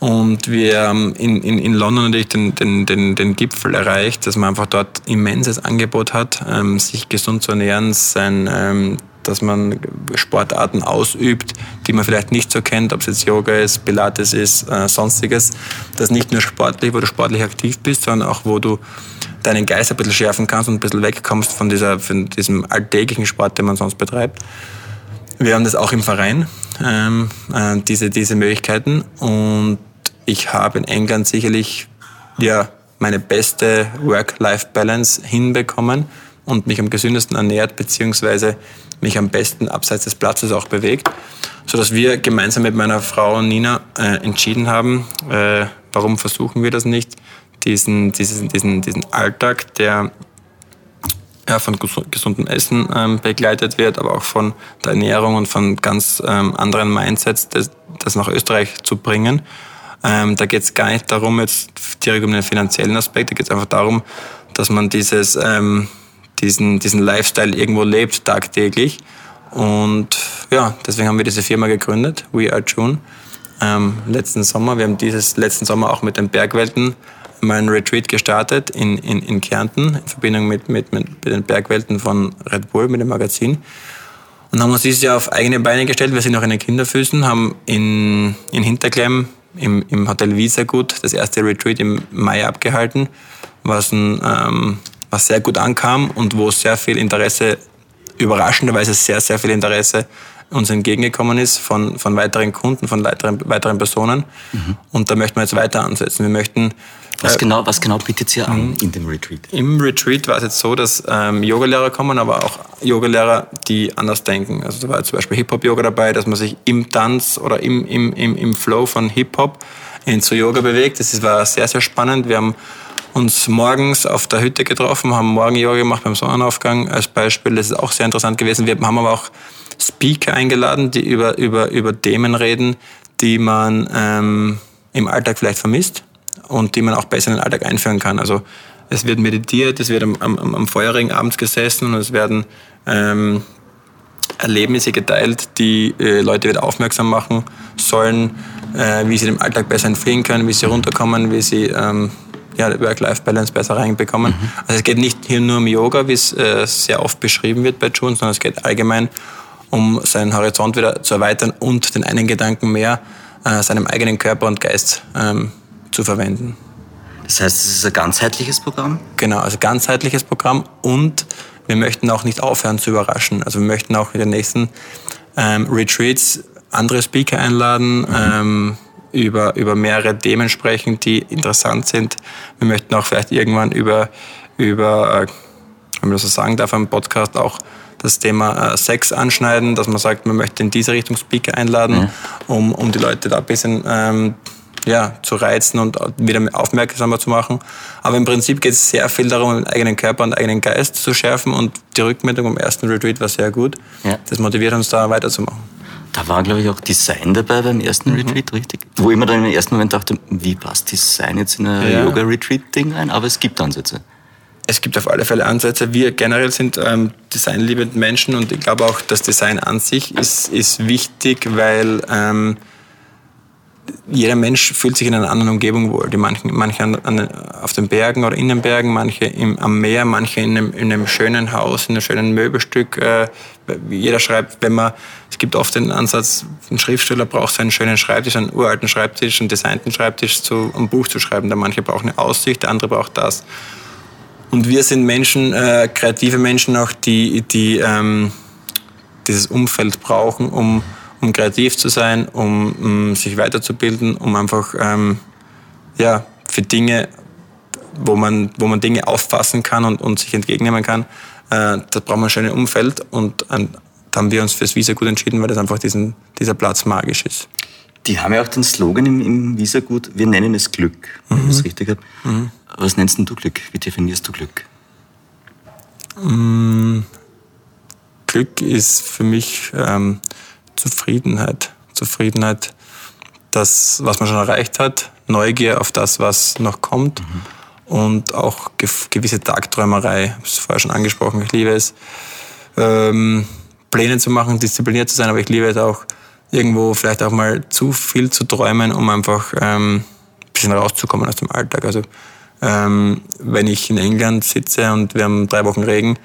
Und wir haben in, in, in London natürlich den, den, den, den Gipfel erreicht, dass man einfach dort immenses Angebot hat, ähm, sich gesund zu ernähren, sein, ähm, dass man Sportarten ausübt, die man vielleicht nicht so kennt, ob es jetzt Yoga ist, Pilates ist, äh, sonstiges. Das nicht nur sportlich, wo du sportlich aktiv bist, sondern auch wo du deinen Geist ein bisschen schärfen kannst und ein bisschen wegkommst von, dieser, von diesem alltäglichen Sport, den man sonst betreibt. Wir haben das auch im Verein, ähm, äh, diese, diese Möglichkeiten. Und ich habe in England sicherlich ja, meine beste Work-Life-Balance hinbekommen und mich am gesündesten ernährt, beziehungsweise mich am besten abseits des Platzes auch bewegt, sodass wir gemeinsam mit meiner Frau Nina äh, entschieden haben, äh, warum versuchen wir das nicht, diesen, diesen, diesen, diesen Alltag, der ja, von gesundem Essen ähm, begleitet wird, aber auch von der Ernährung und von ganz ähm, anderen Mindsets, das, das nach Österreich zu bringen. Ähm, da geht es gar nicht darum, jetzt direkt um den finanziellen Aspekt, da geht es einfach darum, dass man dieses, ähm, diesen, diesen Lifestyle irgendwo lebt, tagtäglich. Und ja, deswegen haben wir diese Firma gegründet, We Are June, ähm, letzten Sommer. Wir haben dieses letzten Sommer auch mit den Bergwelten ein Retreat gestartet in, in, in Kärnten in Verbindung mit, mit, mit den Bergwelten von Red Bull, mit dem Magazin. Und haben uns dieses Jahr auf eigene Beine gestellt. Wir sind noch in den Kinderfüßen, haben in, in Hinterklemm im, im Hotel Visagut das erste Retreat im Mai abgehalten, was, ein, ähm, was sehr gut ankam und wo sehr viel Interesse, überraschenderweise sehr, sehr viel Interesse uns entgegengekommen ist von, von weiteren Kunden, von weiteren, weiteren Personen. Mhm. Und da möchten wir jetzt weiter ansetzen. Wir möchten was äh, genau, was genau bietet ihr an in dem Retreat? Im Retreat war es jetzt so, dass ähm, Yogalehrer kommen, aber auch Yogalehrer, die anders denken. Also da war zum Beispiel Hip-Hop-Yoga dabei, dass man sich im Tanz oder im, im, im, im Flow von Hip-Hop zu Yoga bewegt. Das war sehr, sehr spannend. Wir haben uns morgens auf der Hütte getroffen, haben Morgen-Yoga gemacht beim Sonnenaufgang als Beispiel. Das ist auch sehr interessant gewesen. Wir haben aber auch Speaker eingeladen, die über, über, über Themen reden, die man ähm, im Alltag vielleicht vermisst und die man auch besser in den Alltag einführen kann. Also es wird meditiert, es wird am, am, am Feuerring abends gesessen und es werden ähm, Erlebnisse geteilt, die äh, Leute wieder aufmerksam machen sollen, äh, wie sie dem Alltag besser entfliehen können, wie sie runterkommen, wie sie ähm, ja, Work-Life-Balance besser reinbekommen. Mhm. Also es geht nicht hier nur um Yoga, wie es äh, sehr oft beschrieben wird bei June, sondern es geht allgemein um seinen Horizont wieder zu erweitern und den einen Gedanken mehr äh, seinem eigenen Körper und Geist ähm, zu verwenden. Das heißt, es ist ein ganzheitliches Programm? Genau, also ganzheitliches Programm und wir möchten auch nicht aufhören zu überraschen. Also wir möchten auch in den nächsten ähm, Retreats andere Speaker einladen, mhm. ähm, über, über mehrere Themen sprechen, die interessant sind. Wir möchten auch vielleicht irgendwann über, über äh, wenn man das so sagen darf, am Podcast auch das Thema äh, Sex anschneiden, dass man sagt, man möchte in diese Richtung Speaker einladen, mhm. um, um die Leute da ein bisschen ähm, ja, zu reizen und wieder aufmerksamer zu machen. Aber im Prinzip geht es sehr viel darum, den eigenen Körper und den eigenen Geist zu schärfen und die Rückmeldung am ersten Retreat war sehr gut. Ja. Das motiviert uns da weiterzumachen. Da war, glaube ich, auch Design dabei beim ersten mhm. Retreat, richtig? Wo ich mir dann im ersten Moment dachte, wie passt Design jetzt in ein ja. Yoga-Retreat-Ding rein? Aber es gibt Ansätze. Es gibt auf alle Fälle Ansätze. Wir generell sind ähm, designliebende Menschen und ich glaube auch, das Design an sich ist, ist wichtig, weil ähm, jeder Mensch fühlt sich in einer anderen Umgebung wohl. Die manchen, manche an, an, auf den Bergen oder in den Bergen, manche im, am Meer, manche in einem, in einem schönen Haus, in einem schönen Möbelstück. Äh, jeder schreibt, wenn man, es gibt oft den Ansatz, ein Schriftsteller braucht so einen schönen Schreibtisch, einen uralten Schreibtisch, einen designten Schreibtisch, zu, um ein Buch zu schreiben. Der manche braucht eine Aussicht, der andere braucht das. Und wir sind Menschen, äh, kreative Menschen auch, die, die ähm, dieses Umfeld brauchen, um um kreativ zu sein, um, um sich weiterzubilden, um einfach ähm, ja, für Dinge, wo man, wo man Dinge auffassen kann und, und sich entgegennehmen kann, äh, da braucht man ein schönes Umfeld und äh, da haben wir uns fürs Visa gut entschieden, weil das einfach diesen, dieser Platz magisch ist. Die haben ja auch den Slogan im, im Visa gut, wir nennen es Glück, wenn mhm. ich das richtig habe. Mhm. Was nennst du Glück? Wie definierst du Glück? Mm, Glück ist für mich ähm, Zufriedenheit. Zufriedenheit, das, was man schon erreicht hat, Neugier auf das, was noch kommt mhm. und auch gewisse Tagträumerei. Ich habe es vorher schon angesprochen, ich liebe es, ähm, Pläne zu machen, diszipliniert zu sein, aber ich liebe es auch, irgendwo vielleicht auch mal zu viel zu träumen, um einfach ähm, ein bisschen rauszukommen aus dem Alltag. Also ähm, wenn ich in England sitze und wir haben drei Wochen Regen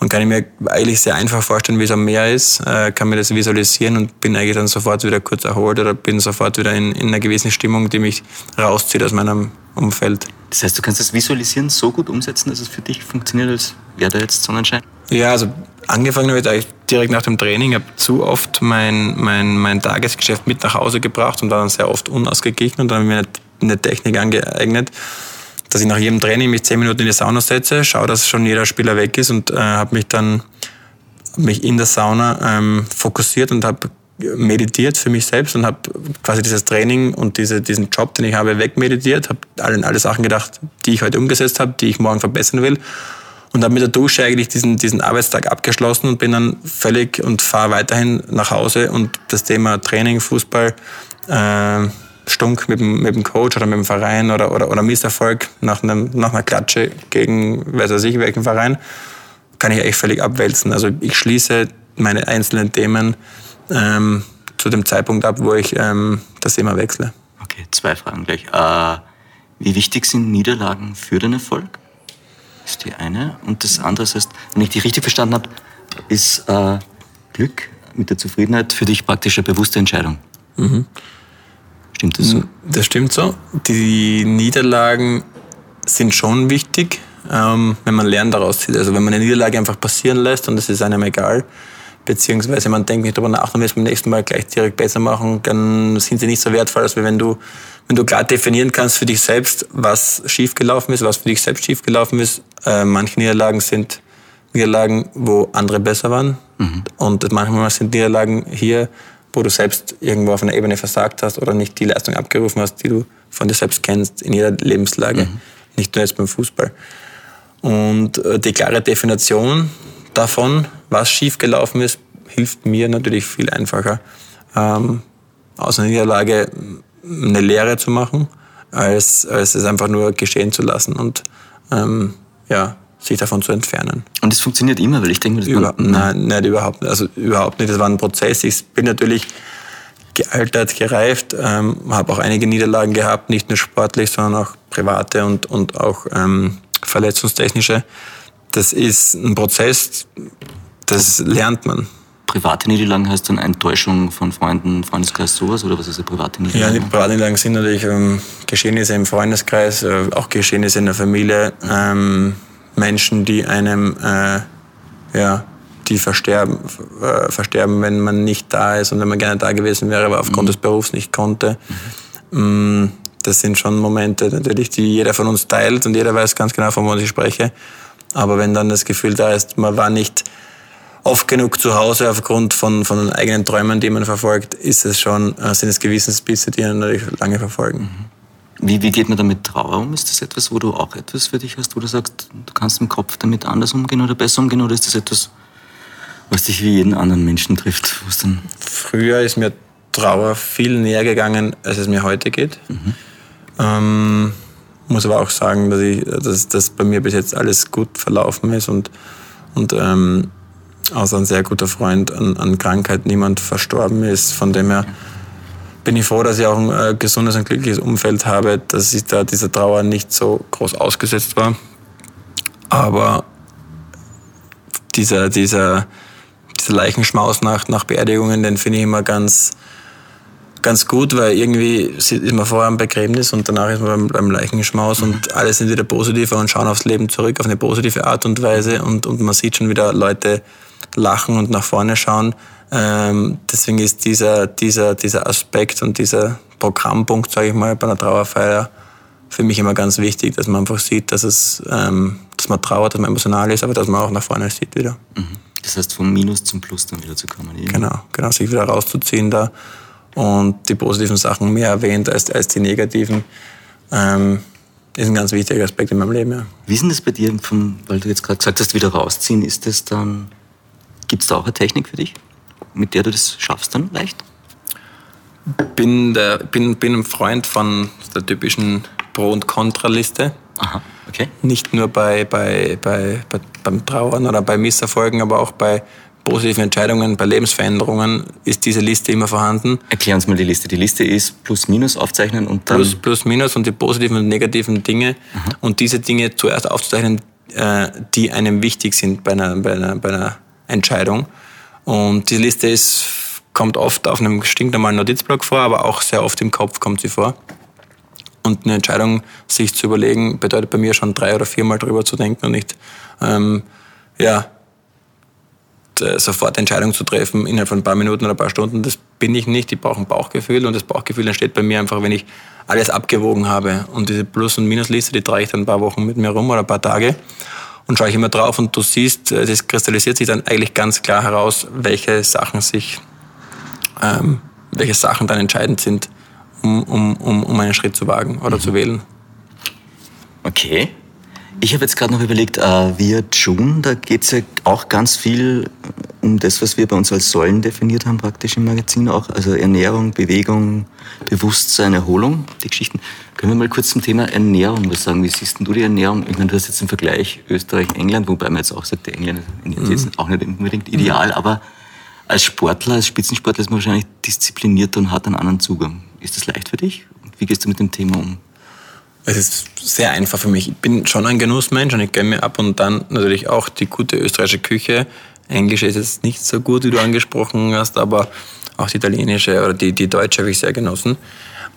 Und kann ich mir eigentlich sehr einfach vorstellen, wie es am Meer ist, äh, kann mir das visualisieren und bin eigentlich dann sofort wieder kurz erholt oder bin sofort wieder in, in einer gewissen Stimmung, die mich rauszieht aus meinem Umfeld. Das heißt, du kannst das Visualisieren so gut umsetzen, dass es für dich funktioniert, als wäre da jetzt Sonnenschein? Ja, also angefangen habe ich eigentlich direkt nach dem Training. Habe zu oft mein, mein, mein Tagesgeschäft mit nach Hause gebracht und war dann sehr oft unausgeglichen und dann habe ich mir eine, eine Technik angeeignet, dass ich nach jedem Training mich zehn Minuten in die Sauna setze, schaue, dass schon jeder Spieler weg ist und äh, habe mich dann mich in der Sauna ähm, fokussiert und habe meditiert für mich selbst und habe quasi dieses Training und diese, diesen Job, den ich habe, wegmeditiert, habe an alle Sachen gedacht, die ich heute umgesetzt habe, die ich morgen verbessern will und habe mit der Dusche eigentlich diesen, diesen Arbeitstag abgeschlossen und bin dann völlig und fahre weiterhin nach Hause und das Thema Training, Fußball, äh, Stunk mit dem, mit dem Coach oder mit dem Verein oder, oder, oder Misserfolg nach, einem, nach einer Klatsche gegen, weiß ich nicht, welchen Verein, kann ich echt völlig abwälzen. Also ich schließe meine einzelnen Themen ähm, zu dem Zeitpunkt ab, wo ich ähm, das Thema wechsle. Okay, zwei Fragen gleich. Äh, wie wichtig sind Niederlagen für den Erfolg? Ist die eine. Und das andere ist, wenn ich die richtig verstanden habe, ist äh, Glück mit der Zufriedenheit für dich praktisch eine bewusste Entscheidung. Mhm. Stimmt das so? Das stimmt so. Die Niederlagen sind schon wichtig, ähm, wenn man Lernen daraus zieht. Also wenn man eine Niederlage einfach passieren lässt und es ist einem egal, beziehungsweise man denkt nicht darüber nach und will es beim nächsten Mal gleich direkt besser machen, dann sind sie nicht so wertvoll, als wenn du, wenn du klar definieren kannst für dich selbst, was schiefgelaufen ist, was für dich selbst schiefgelaufen ist. Äh, manche Niederlagen sind Niederlagen, wo andere besser waren mhm. und manchmal sind Niederlagen hier, wo du selbst irgendwo auf einer Ebene versagt hast oder nicht die Leistung abgerufen hast, die du von dir selbst kennst, in jeder Lebenslage, mhm. nicht nur jetzt beim Fußball. Und äh, die klare Definition davon, was schiefgelaufen ist, hilft mir natürlich viel einfacher, ähm, aus einer Niederlage eine Lehre zu machen, als, als es einfach nur geschehen zu lassen und ähm, ja, sich davon zu entfernen. Und es funktioniert immer, weil ich denke, das Über, nein, nicht überhaupt nicht. Also überhaupt nicht. Das war ein Prozess. Ich bin natürlich gealtert, gereift, ähm, habe auch einige Niederlagen gehabt, nicht nur sportlich, sondern auch private und, und auch ähm, verletzungstechnische. Das ist ein Prozess, das lernt man. Private Niederlagen heißt dann Enttäuschung von Freunden, Freundeskreis, sowas? Oder was ist eine private Niederlage? Ja, die private Niederlagen sind natürlich ähm, Geschehnisse im Freundeskreis, äh, auch Geschehnisse in der Familie, ähm, Menschen, die einem, äh, ja, die versterben, äh, versterben, wenn man nicht da ist und wenn man gerne da gewesen wäre, aber aufgrund mhm. des Berufs nicht konnte. Mhm. Mm, das sind schon Momente natürlich, die jeder von uns teilt und jeder weiß ganz genau, von wo ich spreche. Aber wenn dann das Gefühl da ist, man war nicht oft genug zu Hause aufgrund von, von den eigenen Träumen, die man verfolgt, ist es schon, äh, sind es Gewissensbisse, die einen natürlich lange verfolgen. Mhm. Wie, wie geht man damit Trauer um? Ist das etwas, wo du auch etwas für dich hast, wo du sagst, du kannst im Kopf damit anders umgehen oder besser umgehen? Oder ist das etwas, was dich wie jeden anderen Menschen trifft? Was dann Früher ist mir Trauer viel näher gegangen, als es mir heute geht. Mhm. Ähm, muss aber auch sagen, dass, ich, dass, dass bei mir bis jetzt alles gut verlaufen ist und, und ähm, außer ein sehr guter Freund an, an Krankheit niemand verstorben ist. Von dem her bin ich froh, dass ich auch ein äh, gesundes und glückliches Umfeld habe, dass ich da dieser Trauer nicht so groß ausgesetzt war. Aber dieser, dieser, dieser Leichenschmaus nach, nach Beerdigungen, den finde ich immer ganz, ganz gut, weil irgendwie ist man vorher am Begräbnis und danach ist man beim, beim Leichenschmaus mhm. und alle sind wieder positiver und schauen aufs Leben zurück auf eine positive Art und Weise und, und man sieht schon wieder Leute lachen und nach vorne schauen. Ähm, deswegen ist dieser, dieser, dieser Aspekt und dieser Programmpunkt, sage ich mal, bei einer Trauerfeier für mich immer ganz wichtig, dass man einfach sieht, dass es, ähm, dass man trauert, dass man emotional ist, aber dass man auch nach vorne sieht wieder. Mhm. Das heißt, vom Minus zum Plus dann wieder zu kommen. Irgendwie. Genau, genau, sich wieder rauszuziehen da und die positiven Sachen mehr erwähnt als, als die negativen. Ähm, ist ein ganz wichtiger Aspekt in meinem Leben, ja. Wie ist denn das bei dir, vom, weil du jetzt gerade gesagt hast, wieder rausziehen, ist das dann, gibt es da auch eine Technik für dich? mit der du das schaffst dann leicht? Bin, der, bin, bin ein Freund von der typischen Pro- und Kontraliste. Aha, okay. Nicht nur bei, bei, bei, bei, beim Trauern oder bei Misserfolgen, aber auch bei positiven Entscheidungen, bei Lebensveränderungen ist diese Liste immer vorhanden. Erklär uns mal die Liste. Die Liste ist plus minus aufzeichnen und dann. Plus, plus minus und die positiven und negativen Dinge. Mhm. Und diese Dinge zuerst aufzuzeichnen, äh, die einem wichtig sind bei einer, bei einer, bei einer Entscheidung. Und die Liste ist, kommt oft auf einem stinknormalen Notizblock vor, aber auch sehr oft im Kopf kommt sie vor. Und eine Entscheidung sich zu überlegen, bedeutet bei mir schon drei oder viermal drüber zu denken und nicht, ähm, ja, sofort Entscheidung zu treffen innerhalb von ein paar Minuten oder ein paar Stunden. Das bin ich nicht. Ich brauche ein Bauchgefühl und das Bauchgefühl entsteht bei mir einfach, wenn ich alles abgewogen habe. Und diese Plus- und Minusliste, die trage ich dann ein paar Wochen mit mir rum oder ein paar Tage und schaue ich immer drauf und du siehst, äh, das kristallisiert sich dann eigentlich ganz klar heraus, welche Sachen sich, ähm, welche Sachen dann entscheidend sind, um, um, um, um einen Schritt zu wagen oder mhm. zu wählen. Okay. Ich habe jetzt gerade noch überlegt, äh, via June, da geht es ja auch ganz viel um das, was wir bei uns als Säulen definiert haben, praktisch im Magazin auch. Also Ernährung, Bewegung, Bewusstsein, Erholung, die Geschichten. Können wir mal kurz zum Thema Ernährung was sagen? Wie siehst du die Ernährung? Ich meine, du hast jetzt einen Vergleich Österreich-England, wobei man jetzt auch sagt, die Engländer sind mhm. jetzt auch nicht unbedingt ideal, aber als Sportler, als Spitzensportler ist man wahrscheinlich disziplinierter und hat einen anderen Zugang. Ist das leicht für dich? Wie gehst du mit dem Thema um? Es ist sehr einfach für mich. Ich bin schon ein Genussmensch und ich gönne mir ab und dann natürlich auch die gute österreichische Küche. Englisch ist jetzt nicht so gut, wie du angesprochen hast, aber auch die italienische oder die, die deutsche habe ich sehr genossen.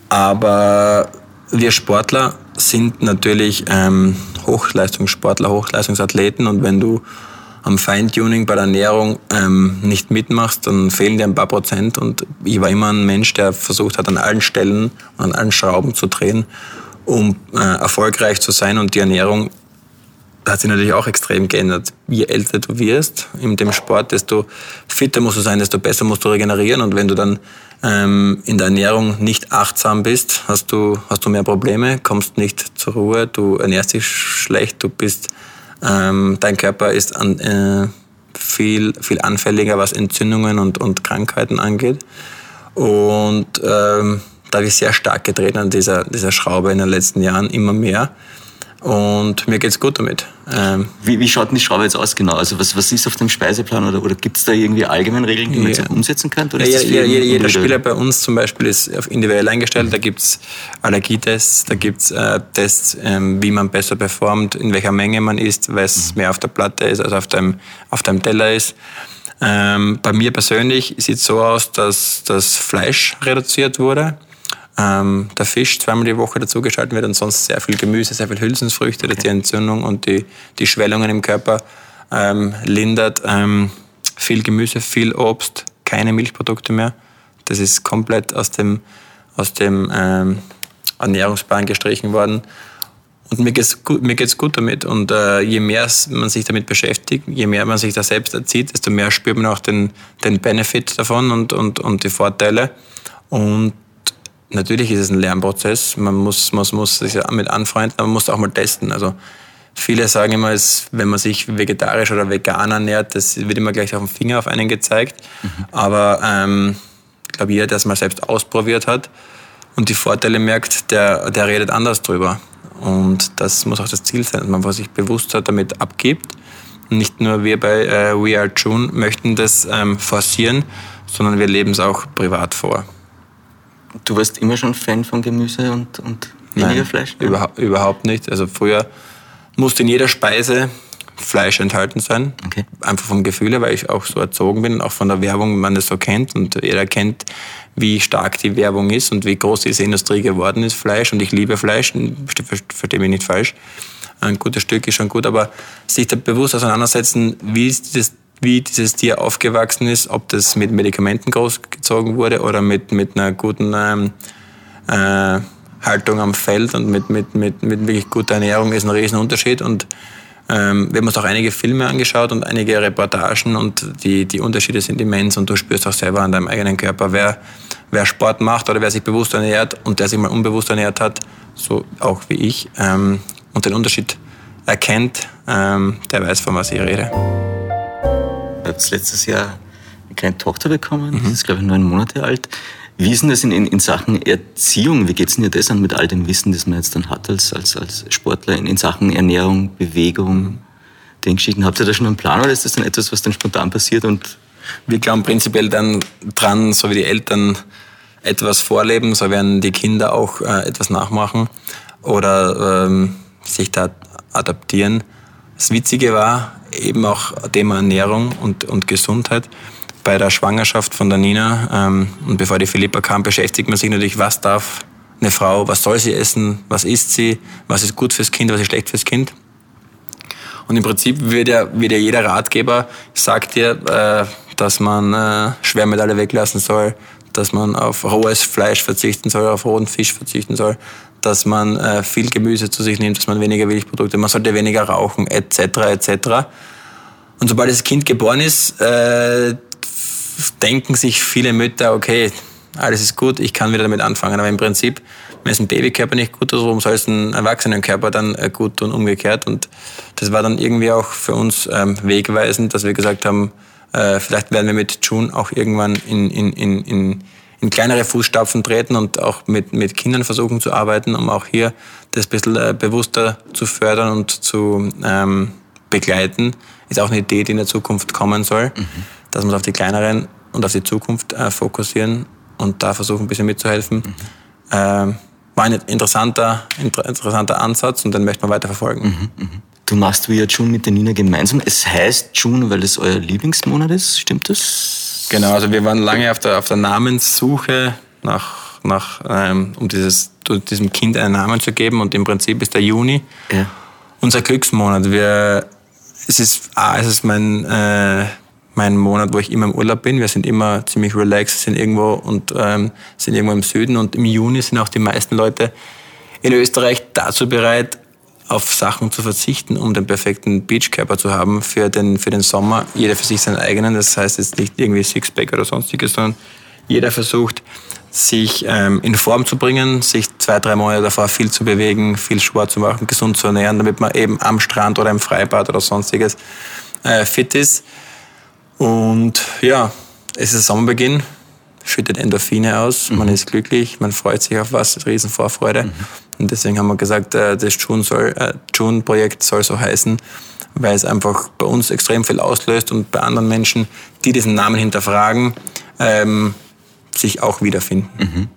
Aber wir Sportler sind natürlich ähm, Hochleistungssportler, Hochleistungsathleten und wenn du am Feintuning bei der Ernährung ähm, nicht mitmachst, dann fehlen dir ein paar Prozent. Und ich war immer ein Mensch, der versucht hat, an allen Stellen und an allen Schrauben zu drehen um äh, erfolgreich zu sein. Und die Ernährung hat sich natürlich auch extrem geändert. Je älter du wirst in dem Sport, desto fitter musst du sein, desto besser musst du regenerieren. Und wenn du dann ähm, in der Ernährung nicht achtsam bist, hast du, hast du mehr Probleme, kommst nicht zur Ruhe, du ernährst dich schlecht, du bist, ähm, dein Körper ist an, äh, viel, viel anfälliger, was Entzündungen und, und Krankheiten angeht. Und ähm, da habe ich sehr stark gedreht an dieser, dieser Schraube in den letzten Jahren, immer mehr. Und mir geht's gut damit. Ähm wie, wie schaut denn die Schraube jetzt aus genau? Also was, was ist auf dem Speiseplan oder, oder gibt es da irgendwie allgemeine Regeln, die man jetzt umsetzen kann? Oder ja, ja, jeder, Spieler bei uns zum Beispiel ist auf individuell eingestellt. Mhm. Da gibt's Allergietests, da gibt's äh, Tests, ähm, wie man besser performt, in welcher Menge man isst, was mhm. mehr auf der Platte ist als auf dem, auf dem Teller ist. Ähm, bei mir persönlich sieht es so aus, dass das Fleisch reduziert wurde ähm, der Fisch zweimal die Woche dazugeschaltet wird und sonst sehr viel Gemüse, sehr viel Hülsenfrüchte, okay. die Entzündung und die, die Schwellungen im Körper ähm, lindert. Ähm, viel Gemüse, viel Obst, keine Milchprodukte mehr. Das ist komplett aus dem, aus dem ähm, Ernährungsplan gestrichen worden. Und mir geht's gut, mir geht's gut damit. Und äh, je mehr man sich damit beschäftigt, je mehr man sich da selbst erzieht, desto mehr spürt man auch den, den Benefit davon und, und, und die Vorteile. Und natürlich ist es ein Lernprozess. Man muss, man muss sich damit anfreunden, aber man muss auch mal testen. Also viele sagen immer, wenn man sich vegetarisch oder vegan ernährt, das wird immer gleich auf dem Finger auf einen gezeigt. Mhm. Aber ähm, ich glaube, jeder, der es mal selbst ausprobiert hat und die Vorteile merkt, der, der redet anders drüber. Und das muss auch das Ziel sein, dass man sich bewusst damit abgibt. Nicht nur wir bei äh, We Are June möchten das ähm, forcieren, sondern wir leben es auch privat vor. Du warst immer schon Fan von Gemüse und, und weniger Fleisch? Ja? Überha überhaupt nicht. Also früher musste in jeder Speise Fleisch enthalten sein. Okay. Einfach vom Gefühl her, weil ich auch so erzogen bin, auch von der Werbung, wenn man das so kennt. Und jeder kennt, wie stark die Werbung ist und wie groß diese Industrie geworden ist, Fleisch. Und ich liebe Fleisch, verstehe mich nicht falsch. Ein gutes Stück ist schon gut, aber sich da bewusst auseinandersetzen, wie ist das wie dieses Tier aufgewachsen ist, ob das mit Medikamenten großgezogen wurde oder mit, mit einer guten ähm, äh, Haltung am Feld und mit, mit, mit, mit wirklich guter Ernährung ist ein Riesenunterschied. Und ähm, wir haben uns auch einige Filme angeschaut und einige Reportagen und die, die Unterschiede sind immens und du spürst auch selber an deinem eigenen Körper, wer, wer Sport macht oder wer sich bewusst ernährt und der sich mal unbewusst ernährt hat, so auch wie ich, ähm, und den Unterschied erkennt, ähm, der weiß, von was ich rede hat letztes Jahr eine kleine Tochter bekommen, mhm. die ist, glaube ich, neun Monate alt. Wie ist denn das in, in, in Sachen Erziehung? Wie geht es denn dir das an mit all dem Wissen, das man jetzt dann hat als, als, als Sportler in, in Sachen Ernährung, Bewegung, den Geschichten? Habt ihr da schon einen Plan oder ist das dann etwas, was dann spontan passiert? Und wir glauben prinzipiell dann dran, so wie die Eltern etwas vorleben, so werden die Kinder auch äh, etwas nachmachen oder ähm, sich da adaptieren Das Witzige war eben auch Thema Ernährung und, und Gesundheit. Bei der Schwangerschaft von der Nina ähm, und bevor die Philippa kam, beschäftigt man sich natürlich, was darf eine Frau, was soll sie essen, was isst sie, was ist gut fürs Kind, was ist schlecht fürs Kind. Und im Prinzip wird ja, wird ja jeder Ratgeber sagt dir, äh, dass man äh, Schwermetalle weglassen soll, dass man auf rohes Fleisch verzichten soll, auf rohen Fisch verzichten soll, dass man äh, viel Gemüse zu sich nimmt, dass man weniger Milchprodukte, man sollte weniger rauchen, etc. etc. Und sobald das Kind geboren ist, äh, denken sich viele Mütter, okay, alles ist gut, ich kann wieder damit anfangen. Aber im Prinzip, wenn es ein Babykörper nicht gut tut, warum soll es ein Erwachsenenkörper dann äh, gut tun, umgekehrt? Und das war dann irgendwie auch für uns ähm, wegweisend, dass wir gesagt haben, äh, vielleicht werden wir mit June auch irgendwann in, in, in, in, in kleinere Fußstapfen treten und auch mit, mit Kindern versuchen zu arbeiten, um auch hier das ein bisschen äh, bewusster zu fördern und zu ähm, begleiten. Ist auch eine Idee, die in der Zukunft kommen soll, mhm. dass wir uns auf die kleineren und auf die Zukunft äh, fokussieren und da versuchen ein bisschen mitzuhelfen. Mhm. Ähm, war ein interessanter, interessanter Ansatz und den möchte man weiter verfolgen. Mhm, mh. Du machst wie ja June mit der Nina gemeinsam. Es heißt June, weil es euer Lieblingsmonat ist, stimmt das? Genau, also wir waren lange auf der, auf der Namenssuche nach, nach ähm, um dieses, diesem Kind einen Namen zu geben und im Prinzip ist der Juni ja. unser Glücksmonat. Wir, es ist, ah, es ist mein, äh, mein Monat, wo ich immer im Urlaub bin. Wir sind immer ziemlich relaxed, sind irgendwo und ähm, sind irgendwo im Süden und im Juni sind auch die meisten Leute in Österreich dazu bereit, auf Sachen zu verzichten, um den perfekten Beachkörper zu haben für den, für den Sommer. Jeder für sich seinen eigenen. Das heißt jetzt nicht irgendwie Sixpack oder sonstiges, sondern jeder versucht, sich ähm, in Form zu bringen, sich zwei, drei Monate davor viel zu bewegen, viel Sport zu machen, gesund zu ernähren, damit man eben am Strand oder im Freibad oder sonstiges äh, fit ist. Und ja, es ist Sommerbeginn, schüttet Endorphine aus, mhm. man ist glücklich, man freut sich auf was, riesen Vorfreude. Mhm. Und deswegen haben wir gesagt, äh, das June-Projekt soll, äh, soll so heißen, weil es einfach bei uns extrem viel auslöst und bei anderen Menschen, die diesen Namen hinterfragen, ähm, sich auch wiederfinden. Mhm.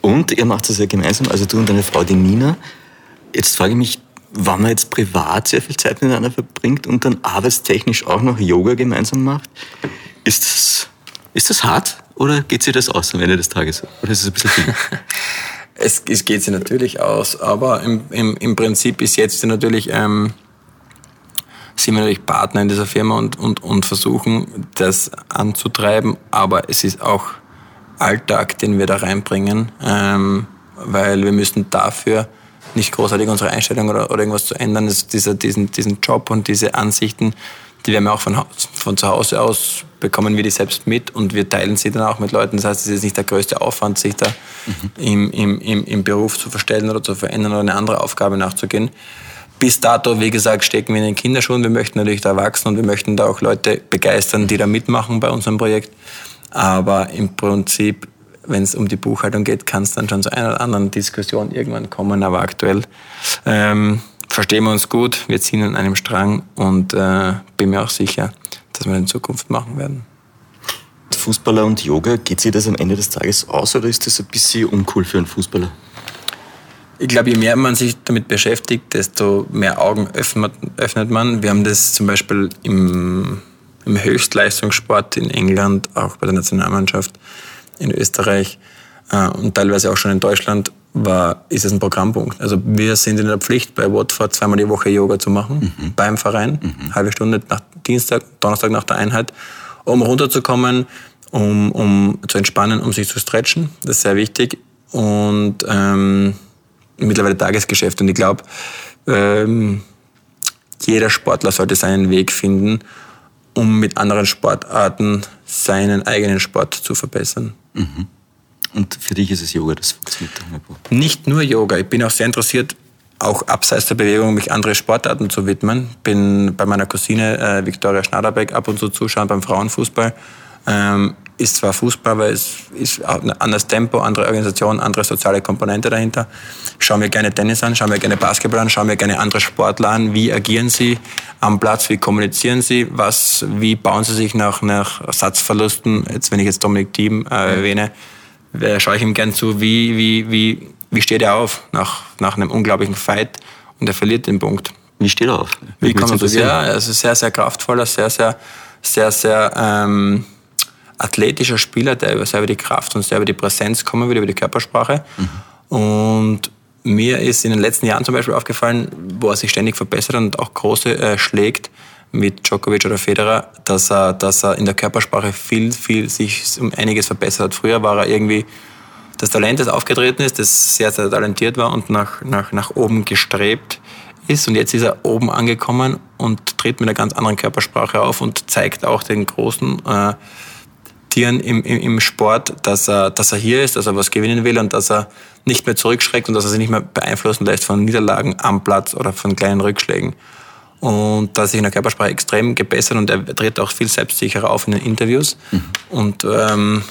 Und ihr macht das ja gemeinsam, also du und deine Frau, die Nina. Jetzt frage ich mich, wann man jetzt privat sehr viel Zeit miteinander verbringt und dann arbeitstechnisch auch noch Yoga gemeinsam macht, ist das, ist das hart oder geht sich das aus am Ende des Tages? Oder ist es ein bisschen viel? (laughs) Es, es geht sich natürlich aus, aber im, im, im Prinzip ist jetzt natürlich, ähm, sind wir natürlich Partner in dieser Firma und, und, und versuchen, das anzutreiben, aber es ist auch Alltag, den wir da reinbringen, ähm, weil wir müssen dafür nicht großartig unsere Einstellung oder, oder irgendwas zu ändern. Das, dieser, diesen, diesen Job und diese Ansichten, die wir auch von, von zu Hause aus bekommen wir die selbst mit und wir teilen sie dann auch mit Leuten. Das heißt, es ist nicht der größte Aufwand, sich da mhm. im, im, im, im Beruf zu verstellen oder zu verändern oder eine andere Aufgabe nachzugehen. Bis dato, wie gesagt, stecken wir in den Kinderschuhen. Wir möchten natürlich da wachsen und wir möchten da auch Leute begeistern, die da mitmachen bei unserem Projekt. Aber im Prinzip, wenn es um die Buchhaltung geht, kann es dann schon zu einer oder anderen Diskussion irgendwann kommen. Aber aktuell ähm, verstehen wir uns gut, wir ziehen an einem Strang und äh, bin mir auch sicher, das wir in Zukunft machen werden. Fußballer und Yoga, geht sich das am Ende des Tages aus oder ist das ein bisschen uncool für einen Fußballer? Ich glaube, je mehr man sich damit beschäftigt, desto mehr Augen öffnet man. Wir haben das zum Beispiel im, im Höchstleistungssport in England, auch bei der Nationalmannschaft in Österreich und teilweise auch schon in Deutschland war, ist es ein Programmpunkt. Also wir sind in der Pflicht, bei Watford zweimal die Woche Yoga zu machen, mhm. beim Verein, mhm. halbe Stunde nach Dienstag, Donnerstag nach der Einheit, um runterzukommen, um, um zu entspannen, um sich zu stretchen. Das ist sehr wichtig. Und ähm, mittlerweile Tagesgeschäft. Und ich glaube, ähm, jeder Sportler sollte seinen Weg finden, um mit anderen Sportarten seinen eigenen Sport zu verbessern. Mhm. Und für dich ist es Yoga, das funktioniert dann Nicht nur Yoga. Ich bin auch sehr interessiert, auch abseits der Bewegung mich andere Sportarten zu widmen. Bin bei meiner Cousine äh, Viktoria Schnaderbeck ab und zu zuschauen beim Frauenfußball. Ähm, ist zwar Fußball, aber es ist ein anderes Tempo, andere Organisation, andere soziale Komponente dahinter. Schauen wir gerne Tennis an, schauen wir gerne Basketball an, schauen wir gerne andere Sportler an. Wie agieren sie am Platz? Wie kommunizieren sie? Was, wie bauen sie sich nach, nach Satzverlusten? Jetzt, wenn ich jetzt Dominik Thiem äh, erwähne, schaue ich ihm gern zu, wie, wie, wie, wie steht er auf nach, nach einem unglaublichen Fight und er verliert den Punkt. Wie steht er auf? Wie kommt man Ja, also sehr, sehr kraftvoller, sehr, sehr, sehr, sehr ähm, athletischer Spieler, der sehr über die Kraft und sehr über die Präsenz kommen will, über die Körpersprache. Mhm. Und mir ist in den letzten Jahren zum Beispiel aufgefallen, wo er sich ständig verbessert und auch große äh, schlägt mit Djokovic oder Federer, dass er, dass er in der Körpersprache viel, viel sich um einiges verbessert hat. Früher war er irgendwie das Talent, das aufgetreten ist, das sehr, sehr talentiert war und nach, nach, nach oben gestrebt ist. Und jetzt ist er oben angekommen und tritt mit einer ganz anderen Körpersprache auf und zeigt auch den großen äh, Tieren im, im, im Sport, dass er, dass er hier ist, dass er was gewinnen will und dass er nicht mehr zurückschreckt und dass er sich nicht mehr beeinflussen lässt von Niederlagen am Platz oder von kleinen Rückschlägen. Und da hat sich in der Körpersprache extrem gebessert und er tritt auch viel selbstsicherer auf in den Interviews mhm. und ähm,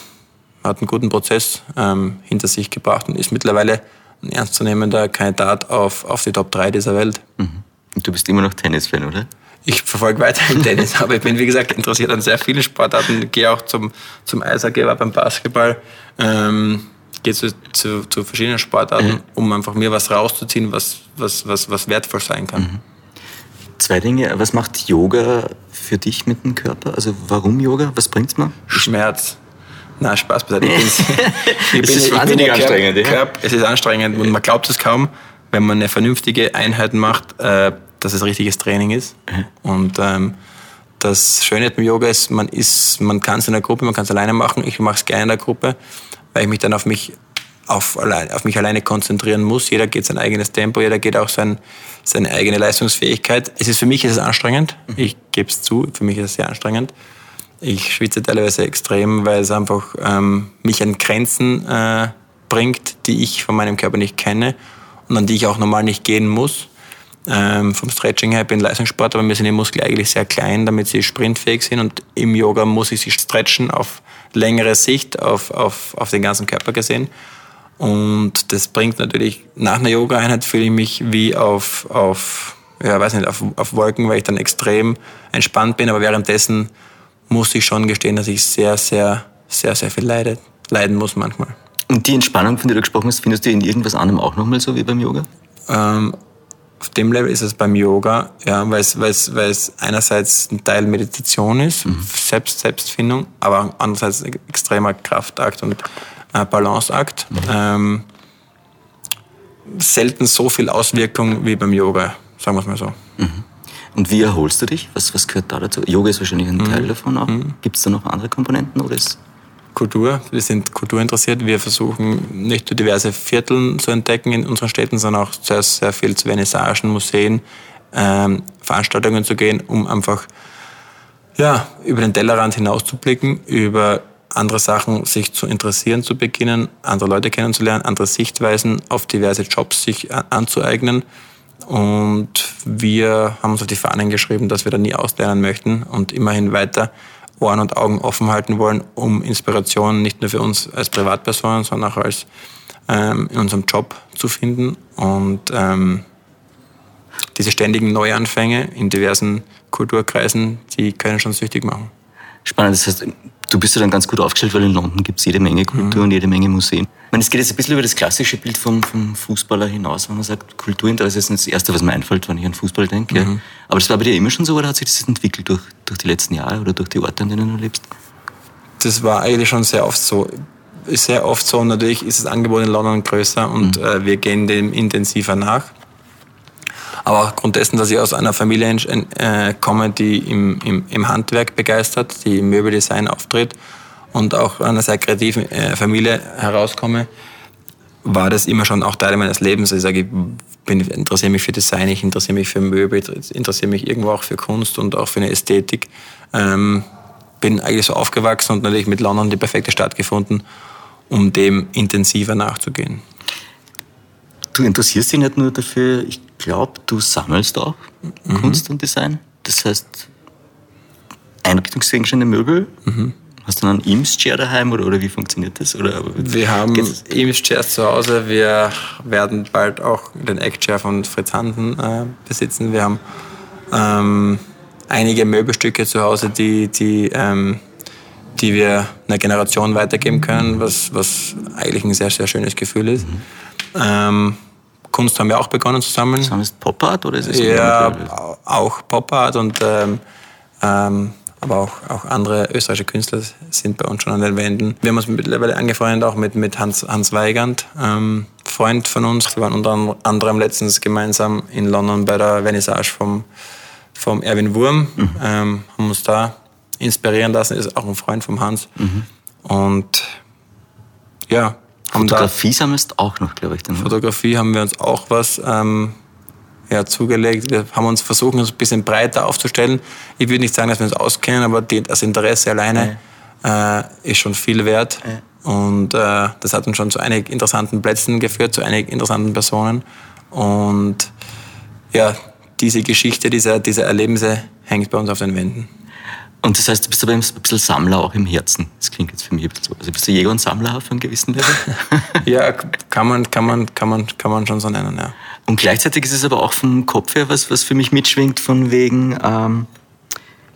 hat einen guten Prozess ähm, hinter sich gebracht und ist mittlerweile ein ernstzunehmender Kandidat auf, auf die Top 3 dieser Welt. Mhm. Und du bist immer noch Tennisfan, oder? Ich verfolge weiterhin (laughs) Tennis, aber ich bin, wie gesagt, interessiert an sehr vielen Sportarten. Gehe auch zum, zum Eishockey, war beim Basketball. Ähm, gehe zu, zu, zu, verschiedenen Sportarten, mhm. um einfach mir was rauszuziehen, was, was, was, was wertvoll sein kann. Mhm. Zwei Dinge. Was macht Yoga für dich mit dem Körper? Also warum Yoga? Was bringt es mir? Schmerz. Na, Spaß beiseite. Ich, (laughs) ich bin, es ist wahnsinnig anstrengend. Körper, ja. es ist anstrengend und man glaubt es kaum, wenn man eine vernünftige Einheit macht, äh, dass es richtiges Training ist. Mhm. Und ähm, das Schöne beim Yoga ist, man ist, man kann es in der Gruppe, man kann es alleine machen. Ich mache es gerne in der Gruppe, weil ich mich dann auf mich auf, auf mich alleine konzentrieren muss. Jeder geht sein eigenes Tempo, jeder geht auch sein, seine eigene Leistungsfähigkeit. Es ist für mich ist es anstrengend. Mhm. Ich gebe es zu, für mich ist es sehr anstrengend. Ich schwitze teilweise extrem, weil es einfach ähm, mich an Grenzen äh, bringt, die ich von meinem Körper nicht kenne und an die ich auch normal nicht gehen muss. Ähm, vom Stretching her, ich bin Leistungssport, aber mir sind die Muskeln eigentlich sehr klein, damit sie sprintfähig sind. Und im Yoga muss ich sie stretchen auf längere Sicht, auf, auf, auf den ganzen Körper gesehen. Und das bringt natürlich, nach einer Yoga-Einheit fühle ich mich wie auf, auf, ja, weiß nicht, auf, auf Wolken, weil ich dann extrem entspannt bin, aber währenddessen muss ich schon gestehen, dass ich sehr, sehr, sehr, sehr viel leide, leiden muss manchmal. Und die Entspannung, von der du gesprochen hast, findest du in irgendwas anderem auch nochmal so wie beim Yoga? Ähm, auf dem Level ist es beim Yoga, ja, weil es, weil es, weil es einerseits ein Teil Meditation ist, mhm. Selbst, Selbstfindung, aber andererseits ein extremer Kraftakt und äh, Balanceakt. Mhm. Ähm, selten so viel Auswirkung wie beim Yoga, sagen wir es mal so. Mhm. Und wie erholst du dich? Was, was gehört da dazu? Yoga ist wahrscheinlich ein mhm. Teil davon auch. Mhm. Gibt es da noch andere Komponenten oder ist Kultur. Wir sind kulturinteressiert. Wir versuchen nicht nur diverse Viertel zu entdecken in unseren Städten, sondern auch sehr, sehr viel zu Vernissagen, Museen, ähm, Veranstaltungen zu gehen, um einfach ja, über den Tellerrand hinaus zu blicken, über andere Sachen sich zu interessieren zu beginnen, andere Leute kennenzulernen, andere Sichtweisen auf diverse Jobs sich anzueignen. Und wir haben uns auf die Fahnen geschrieben, dass wir da nie auslernen möchten und immerhin weiter Ohren und Augen offen halten wollen, um Inspiration nicht nur für uns als Privatpersonen, sondern auch als ähm, in unserem Job zu finden. Und ähm, diese ständigen Neuanfänge in diversen Kulturkreisen, die können schon süchtig machen. Spannend, das heißt, du bist ja dann ganz gut aufgestellt, weil in London gibt es jede Menge Kultur mhm. und jede Menge Museen. Ich meine, es geht jetzt ein bisschen über das klassische Bild vom, vom Fußballer hinaus, wenn man sagt, Kulturinteresse ist das Erste, was mir einfällt, wenn ich an Fußball denke. Mhm. Aber das war bei dir immer schon so, oder hat sich das entwickelt durch, durch die letzten Jahre oder durch die Orte, an denen du lebst? Das war eigentlich schon sehr oft so. Sehr oft so. Natürlich ist das Angebot in London größer und mhm. äh, wir gehen dem intensiver nach. Aber aufgrund dessen, dass ich aus einer Familie äh, komme, die im, im, im Handwerk begeistert, die im Möbeldesign auftritt und auch einer sehr kreativen äh, Familie herauskomme, war das immer schon auch Teil meines Lebens. Ich sage, ich bin, interessiere mich für Design, ich interessiere mich für Möbel, ich interessiere mich irgendwo auch für Kunst und auch für eine Ästhetik. Ähm, bin eigentlich so aufgewachsen und natürlich mit London die perfekte Stadt gefunden, um dem intensiver nachzugehen. Du interessierst dich nicht nur dafür, ich glaube, du sammelst auch mhm. Kunst und Design. Das heißt, Einrichtungsgegenstände, Möbel. Mhm. Hast du einen Eames-Chair daheim oder, oder wie funktioniert das? Oder, wir haben Eames-Chairs zu Hause. Wir werden bald auch den Eck-Chair von Fritz Hansen äh, besitzen. Wir haben ähm, einige Möbelstücke zu Hause, die, die, ähm, die wir einer Generation weitergeben können, was, was eigentlich ein sehr, sehr schönes Gefühl ist. Mhm. Ähm, Kunst haben wir auch begonnen zu sammeln. Sam ist Pop Art oder ist es Ja, auch Pop Art und ähm, ähm, aber auch, auch andere österreichische Künstler sind bei uns schon an den Wänden. Wir haben uns mittlerweile angefreundet auch mit, mit Hans, Hans Weigand, ähm, Freund von uns. Wir waren unter anderem letztens gemeinsam in London bei der Vernissage vom, vom Erwin Wurm, mhm. ähm, haben uns da inspirieren lassen, ist auch ein Freund vom Hans. Mhm. Und ja. Fotografie sammelst auch noch, glaube ich. Dann, Fotografie haben wir uns auch was ähm, ja, zugelegt. Wir haben uns versucht, uns ein bisschen breiter aufzustellen. Ich würde nicht sagen, dass wir uns auskennen, aber das Interesse alleine ja. äh, ist schon viel wert. Ja. Und äh, das hat uns schon zu einigen interessanten Plätzen geführt, zu einigen interessanten Personen. Und ja, diese Geschichte, diese, diese Erlebnisse hängt bei uns auf den Wänden. Und das heißt, du bist aber ein bisschen Sammler auch im Herzen. Das klingt jetzt für mich ein bisschen so. Also bist du Jäger und Sammler auf einem gewissen Level? (laughs) ja, kann man, kann, man, kann, man, kann man schon so nennen, ja. Und gleichzeitig ist es aber auch vom Kopf her was, was für mich mitschwingt, von wegen ähm,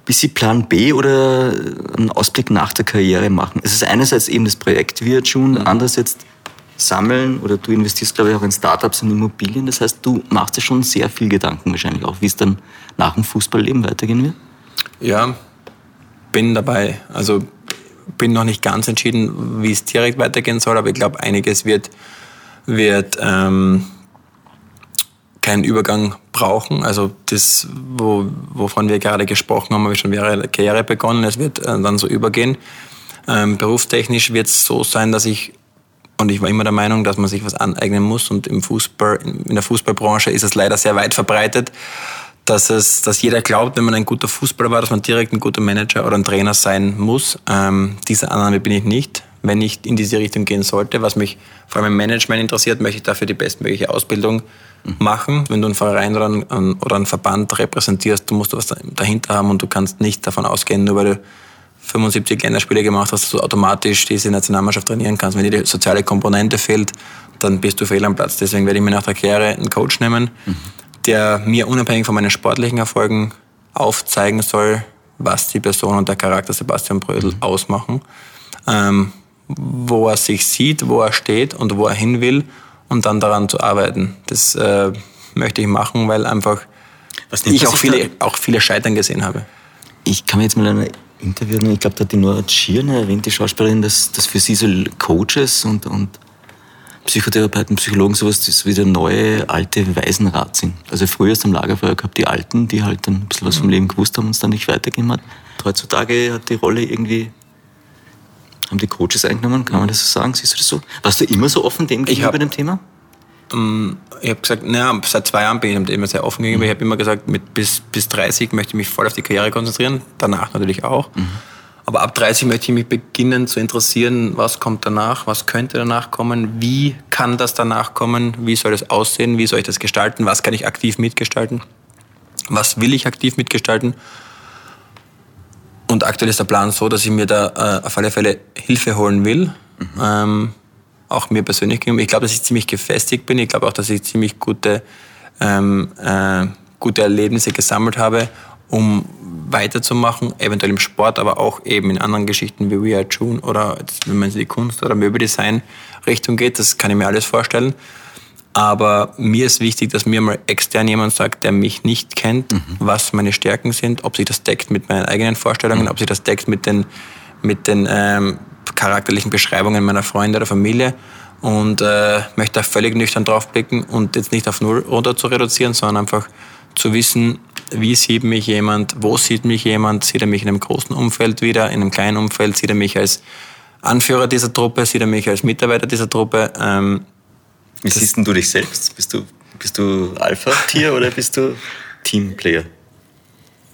bisschen Plan B oder einen Ausblick nach der Karriere machen. Es ist einerseits eben das Projekt Via June, mhm. andererseits sammeln oder du investierst, glaube ich, auch in Startups und Immobilien. Das heißt, du machst dir schon sehr viel Gedanken wahrscheinlich auch, wie es dann nach dem Fußballleben weitergehen wird. Ja, bin dabei. Also bin noch nicht ganz entschieden, wie es direkt weitergehen soll, aber ich glaube, einiges wird, wird ähm, keinen Übergang brauchen. Also das, wo, wovon wir gerade gesprochen haben, habe ich schon mehrere Karriere begonnen. Es wird äh, dann so übergehen. Ähm, berufstechnisch wird es so sein, dass ich und ich war immer der Meinung, dass man sich was aneignen muss. Und im Fußball, in der Fußballbranche ist es leider sehr weit verbreitet, dass, es, dass jeder glaubt, wenn man ein guter Fußballer war, dass man direkt ein guter Manager oder ein Trainer sein muss. Ähm, diese Annahme bin ich nicht. Wenn ich in diese Richtung gehen sollte, was mich vor allem im Management interessiert, möchte ich dafür die bestmögliche Ausbildung mhm. machen. Wenn du einen Verein oder einen, oder einen Verband repräsentierst, du musst was dahinter haben und du kannst nicht davon ausgehen, nur weil du 75 Länderspiele gemacht hast, dass du automatisch diese Nationalmannschaft trainieren kannst. Wenn dir die soziale Komponente fehlt, dann bist du fehl am Platz. Deswegen werde ich mir nach der Karriere einen Coach nehmen. Mhm der mir unabhängig von meinen sportlichen Erfolgen aufzeigen soll, was die Person und der Charakter Sebastian Brödel mhm. ausmachen, ähm, wo er sich sieht, wo er steht und wo er hin will und dann daran zu arbeiten. Das äh, möchte ich machen, weil einfach ich auch viele, auch viele Scheitern gesehen habe. Ich kann mir jetzt mal ein Interview ich glaube, da hat die Nora Tschirner erwähnt, die Schauspielerin, dass, dass für sie so Coaches und, und Psychotherapeuten, Psychologen sowas, das ist wie der neue alte Waisenrat sind. Also früher du am Lagerfeuer gehabt die Alten, die halt ein bisschen was vom Leben gewusst haben und es dann nicht weitergegeben hat. Heutzutage hat die Rolle irgendwie, haben die Coaches eingenommen, kann man das so sagen? Siehst du das so? Warst du immer so offen dem gegenüber dem Thema? Ähm, ich habe gesagt, naja, seit zwei Jahren bin ich dem immer sehr offen gegenüber. Ich habe immer gesagt, mit bis, bis 30 möchte ich mich voll auf die Karriere konzentrieren, danach natürlich auch. Mhm. Aber ab 30 möchte ich mich beginnen zu interessieren, was kommt danach, was könnte danach kommen, wie kann das danach kommen, wie soll das aussehen, wie soll ich das gestalten, was kann ich aktiv mitgestalten, was will ich aktiv mitgestalten. Und aktuell ist der Plan so, dass ich mir da äh, auf alle Fälle Hilfe holen will. Mhm. Ähm, auch mir persönlich gegenüber. Ich glaube, dass ich ziemlich gefestigt bin. Ich glaube auch, dass ich ziemlich gute, ähm, äh, gute Erlebnisse gesammelt habe, um weiterzumachen, eventuell im Sport, aber auch eben in anderen Geschichten wie We Are June oder wenn man in die Kunst- oder Möbeldesign Richtung geht, das kann ich mir alles vorstellen. Aber mir ist wichtig, dass mir mal extern jemand sagt, der mich nicht kennt, mhm. was meine Stärken sind, ob sich das deckt mit meinen eigenen Vorstellungen, mhm. ob sich das deckt mit den, mit den ähm, charakterlichen Beschreibungen meiner Freunde oder Familie. Und äh, möchte da völlig nüchtern drauf blicken und jetzt nicht auf Null runter zu reduzieren, sondern einfach zu wissen, wie sieht mich jemand, wo sieht mich jemand, sieht er mich in einem großen Umfeld wieder, in einem kleinen Umfeld, sieht er mich als Anführer dieser Truppe, sieht er mich als Mitarbeiter dieser Truppe. Ähm, wie siehst du dich selbst? Bist du, bist du Alpha-Tier oder bist du Teamplayer?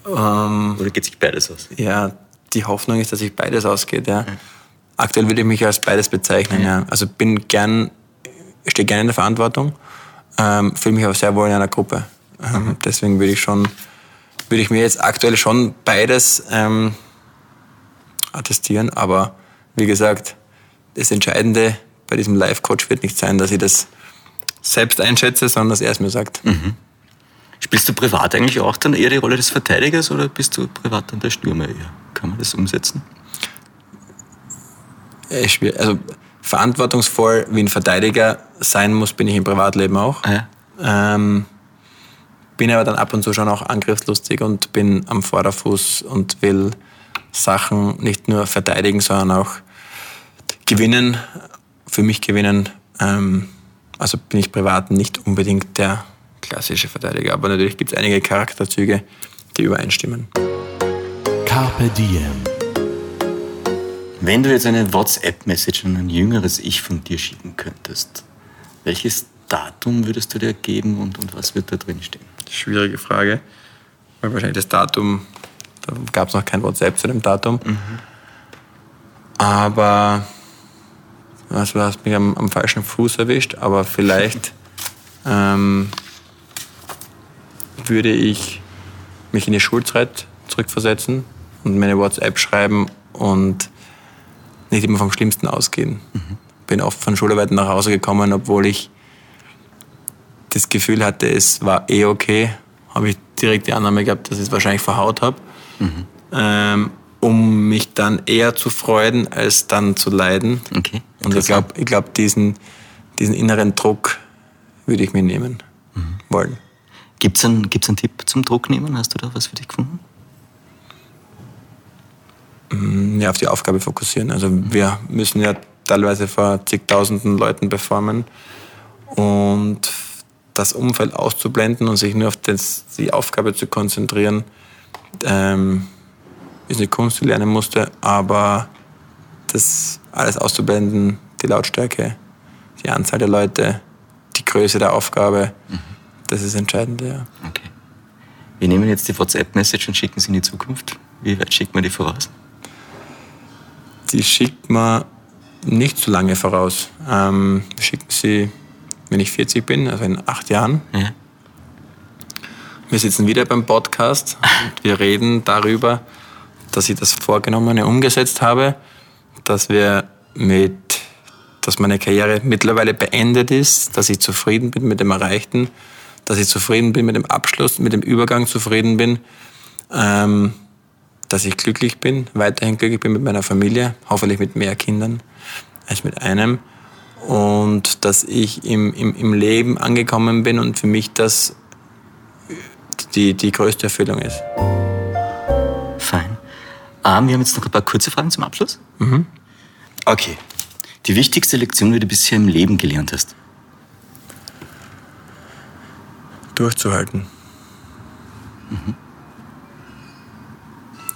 Ähm, oder geht sich beides aus? Ja, die Hoffnung ist, dass sich beides ausgeht. Ja. ja. Aktuell würde ich mich als beides bezeichnen. Ja. ja. Also bin gern, stehe gerne in der Verantwortung, ähm, fühle mich aber sehr wohl in einer Gruppe. Ähm, deswegen würde ich schon, würde ich mir jetzt aktuell schon beides ähm, attestieren. Aber wie gesagt, das Entscheidende bei diesem Life-Coach wird nicht sein, dass ich das selbst einschätze, sondern dass er es mir sagt. Mhm. Spielst du privat eigentlich auch dann eher die Rolle des Verteidigers oder bist du privat dann der Stürmer eher? Kann man das umsetzen? Also verantwortungsvoll wie ein Verteidiger sein muss, bin ich im Privatleben auch. Ah ja. Ähm, bin aber dann ab und zu schon auch angriffslustig und bin am Vorderfuß und will Sachen nicht nur verteidigen, sondern auch gewinnen, für mich gewinnen. Ähm, also bin ich privat nicht unbedingt der klassische Verteidiger, aber natürlich gibt es einige Charakterzüge, die übereinstimmen. Carpe Diem. Wenn du jetzt eine WhatsApp-Message an ein jüngeres Ich von dir schicken könntest, welches Datum würdest du dir geben und, und was wird da drin stehen? Schwierige Frage, weil wahrscheinlich das Datum, da gab es noch kein WhatsApp zu dem Datum. Mhm. Aber also, du hast mich am, am falschen Fuß erwischt, aber vielleicht (laughs) ähm, würde ich mich in die Schulzeit zurückversetzen und meine WhatsApp schreiben und nicht immer vom Schlimmsten ausgehen. Mhm. Bin oft von Schularbeiten nach Hause gekommen, obwohl ich das Gefühl hatte, es war eh okay. Habe ich direkt die Annahme gehabt, dass ich es wahrscheinlich verhaut habe. Mhm. Ähm, um mich dann eher zu freuen, als dann zu leiden. Okay. Und ich glaube, ich glaub, diesen, diesen inneren Druck würde ich mir nehmen mhm. wollen. Gibt es einen, gibt's einen Tipp zum Druck nehmen? Hast du da was für dich gefunden? Mm, ja, auf die Aufgabe fokussieren. Also wir müssen ja teilweise vor zigtausenden Leuten performen und das Umfeld auszublenden und sich nur auf das, die Aufgabe zu konzentrieren, ähm, ist eine Kunst, die lernen musste, aber das alles auszublenden, die Lautstärke, die Anzahl der Leute, die Größe der Aufgabe, mhm. das ist entscheidend, ja. Okay. Wir nehmen jetzt die WhatsApp-Message und schicken sie in die Zukunft. Wie weit schickt man die voraus? Die schickt man nicht so lange voraus. Ähm, wir schicken sie, wenn ich 40 bin, also in acht Jahren. Ja. Wir sitzen wieder beim Podcast und wir reden darüber, dass ich das Vorgenommene umgesetzt habe, dass wir mit, dass meine Karriere mittlerweile beendet ist, dass ich zufrieden bin mit dem Erreichten, dass ich zufrieden bin mit dem Abschluss, mit dem Übergang zufrieden bin. Ähm, dass ich glücklich bin, weiterhin glücklich bin mit meiner Familie, hoffentlich mit mehr Kindern als mit einem. Und dass ich im, im, im Leben angekommen bin und für mich das die, die größte Erfüllung ist. Fein. Ähm, wir haben jetzt noch ein paar kurze Fragen zum Abschluss. Mhm. Okay. Die wichtigste Lektion, die du bisher im Leben gelernt hast? Durchzuhalten. Mhm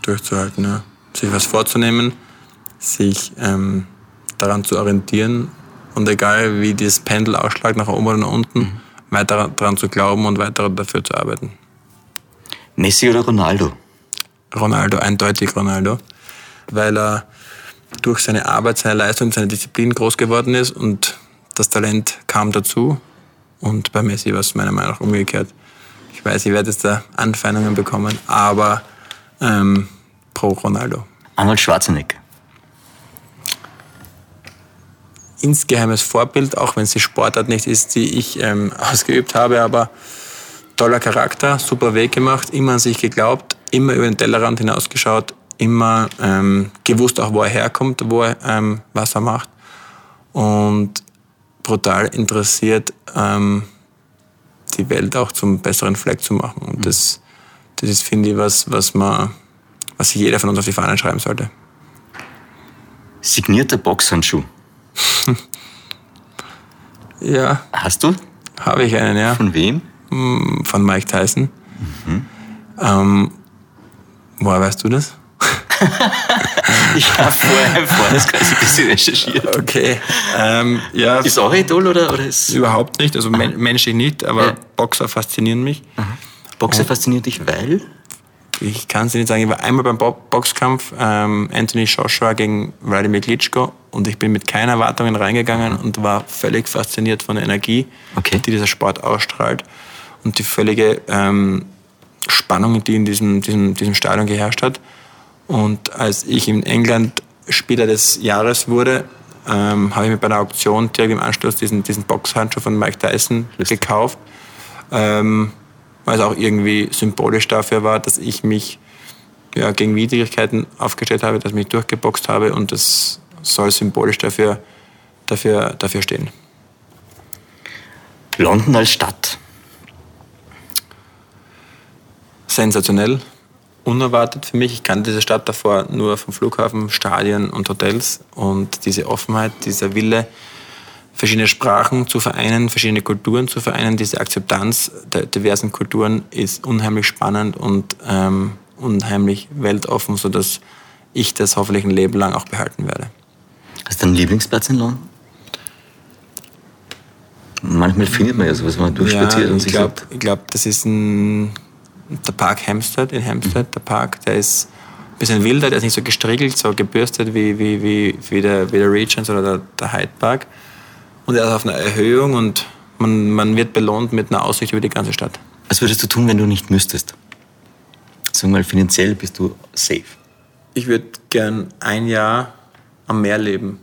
durchzuhalten. Ja. Sich was vorzunehmen, sich ähm, daran zu orientieren und egal wie das Pendel ausschlägt, nach oben oder nach unten, mhm. weiter daran zu glauben und weiter dafür zu arbeiten. Messi oder Ronaldo? Ronaldo, eindeutig Ronaldo, weil er durch seine Arbeit, seine Leistung, seine Disziplin groß geworden ist und das Talent kam dazu. Und bei Messi war es meiner Meinung nach umgekehrt. Ich weiß, ich werde jetzt da Anfeindungen bekommen, aber ähm, pro Ronaldo. Arnold Schwarzenegger. Insgeheimes Vorbild, auch wenn es die Sportart nicht ist, die ich ähm, (laughs) ausgeübt habe, aber toller Charakter, super Weg gemacht, immer an sich geglaubt, immer über den Tellerrand hinausgeschaut, immer ähm, gewusst auch, wo er herkommt, wo er, ähm, was er macht und brutal interessiert, ähm, die Welt auch zum besseren Fleck zu machen. Und mhm. das das ist, finde ich, was, was, man, was sich jeder von uns auf die Fahnen schreiben sollte. Signierter Boxhandschuh. (laughs) ja. Hast du? Habe ich einen, ja. Von wem? Hm, von Mike Tyson. Mhm. Ähm, woher weißt du das? (laughs) ich habe vorher, vorher das quasi ein bisschen recherchiert. Okay. Ähm, ja, ist auch Idol oder, oder ist. Überhaupt nicht, also men menschlich nicht, aber ja. Boxer faszinieren mich. Aha. Boxer fasziniert dich, weil? Ich kann es nicht sagen. Ich war einmal beim Boxkampf ähm, Anthony Joshua gegen Vladimir Klitschko und ich bin mit keinen Erwartungen reingegangen und war völlig fasziniert von der Energie, okay. die dieser Sport ausstrahlt und die völlige ähm, Spannung, die in diesem, diesem, diesem Stadion geherrscht hat. Und als ich in England Spieler des Jahres wurde, ähm, habe ich mir bei einer Auktion direkt im Anschluss diesen, diesen Boxhandschuh von Mike Tyson Lustig. gekauft. Ähm, weil es auch irgendwie symbolisch dafür war, dass ich mich ja, gegen Widrigkeiten aufgestellt habe, dass ich mich durchgeboxt habe und das soll symbolisch dafür, dafür, dafür stehen. London als Stadt. sensationell, unerwartet für mich. Ich kannte diese Stadt davor nur vom Flughafen, Stadien und Hotels und diese Offenheit, dieser Wille, verschiedene Sprachen zu vereinen, verschiedene Kulturen zu vereinen, diese Akzeptanz der diversen Kulturen ist unheimlich spannend und ähm, unheimlich weltoffen, sodass ich das hoffentlich ein Leben lang auch behalten werde. Hast du einen Lieblingsplatz in London? Manchmal findet man ja sowas, wenn man durchspaziert ja, und ich sich glaube, sagt, glaub, das ist ein, der Park Hampstead in Hampstead. Der Park, der ist ein bisschen wilder, der ist nicht so gestriegelt, so gebürstet wie, wie, wie, wie, der, wie der Regents oder der, der Hyde Park. Und er ist auf einer Erhöhung und man, man wird belohnt mit einer Aussicht über die ganze Stadt. was würdest du tun, wenn du nicht müsstest? Sagen wir mal, finanziell bist du safe. Ich würde gern ein Jahr am Meer leben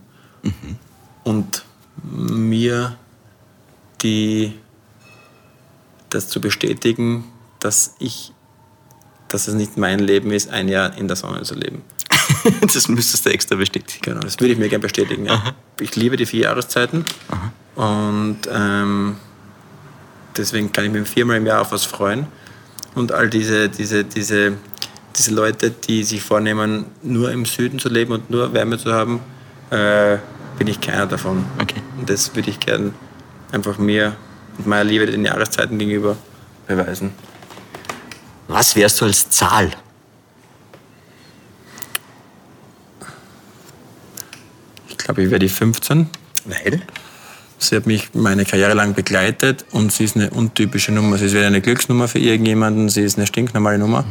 und mir die, das zu bestätigen, dass ich, dass es nicht mein Leben ist, ein Jahr in der Sonne zu leben. (laughs) das müsstest du extra bestätigen. Genau, das würde ich mir gerne bestätigen. Ja. Ich liebe die vier Jahreszeiten und ähm, deswegen kann ich mich viermal im Jahr auf was freuen. Und all diese, diese, diese, diese Leute, die sich vornehmen, nur im Süden zu leben und nur Wärme zu haben, äh, bin ich keiner davon. Okay. Und das würde ich gerne einfach mir und meiner Liebe den Jahreszeiten gegenüber beweisen. Was wärst du als Zahl? Ich glaube, ich wäre die 15. Weil? Sie hat mich meine Karriere lang begleitet und sie ist eine untypische Nummer. Sie ist weder eine Glücksnummer für irgendjemanden, sie ist eine stinknormale Nummer.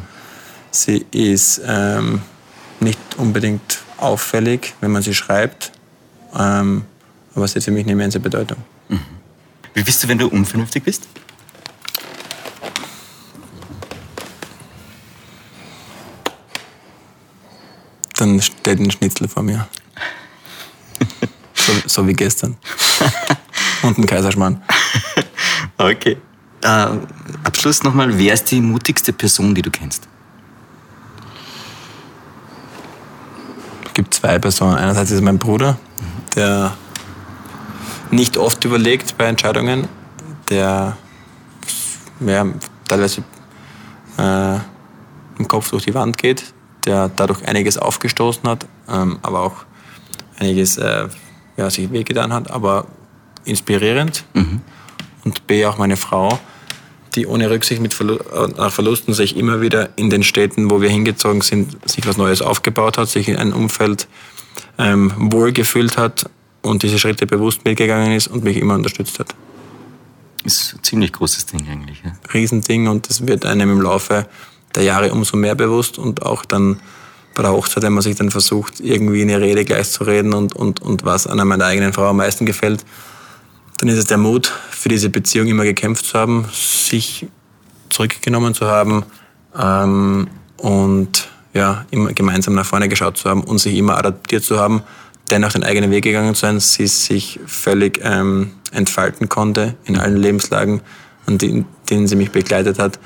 Sie ist ähm, nicht unbedingt auffällig, wenn man sie schreibt, ähm, aber sie hat für mich eine immense Bedeutung. Wie bist du, wenn du unvernünftig bist? Dann steht ein Schnitzel vor mir. so, so wie gestern. (laughs) und ein Kaiserschmarrn. Okay. Äh, Abschluss nochmal, wer ist die mutigste Person, die du kennst? Es gibt zwei Personen. Einerseits ist mein Bruder, der nicht oft überlegt bei Entscheidungen, der ja, teilweise äh, im Kopf durch die Wand geht, der dadurch einiges aufgestoßen hat, ähm, aber auch einiges äh, ja, sich wehgetan hat, aber inspirierend. Und B auch meine Frau, die ohne Rücksicht mit Verlu äh, nach Verlusten sich immer wieder in den Städten, wo wir hingezogen sind, sich was Neues aufgebaut hat, sich in ein Umfeld ähm, wohlgefühlt hat und diese Schritte bewusst mitgegangen ist und mich immer unterstützt hat. Ist ein ziemlich großes Ding eigentlich. Ja? Riesending und das wird einem im Laufe der Jahre umso mehr bewusst und auch dann bei der Hochzeit, wenn man sich dann versucht, irgendwie eine Rede gleich zu reden und, und, und was an meiner eigenen Frau am meisten gefällt, dann ist es der Mut, für diese Beziehung immer gekämpft zu haben, sich zurückgenommen zu haben ähm, und ja, immer gemeinsam nach vorne geschaut zu haben und sich immer adaptiert zu haben, dennoch den eigenen Weg gegangen zu sein, sie sich völlig ähm, entfalten konnte in allen Lebenslagen, an denen, sie mich begleitet hat.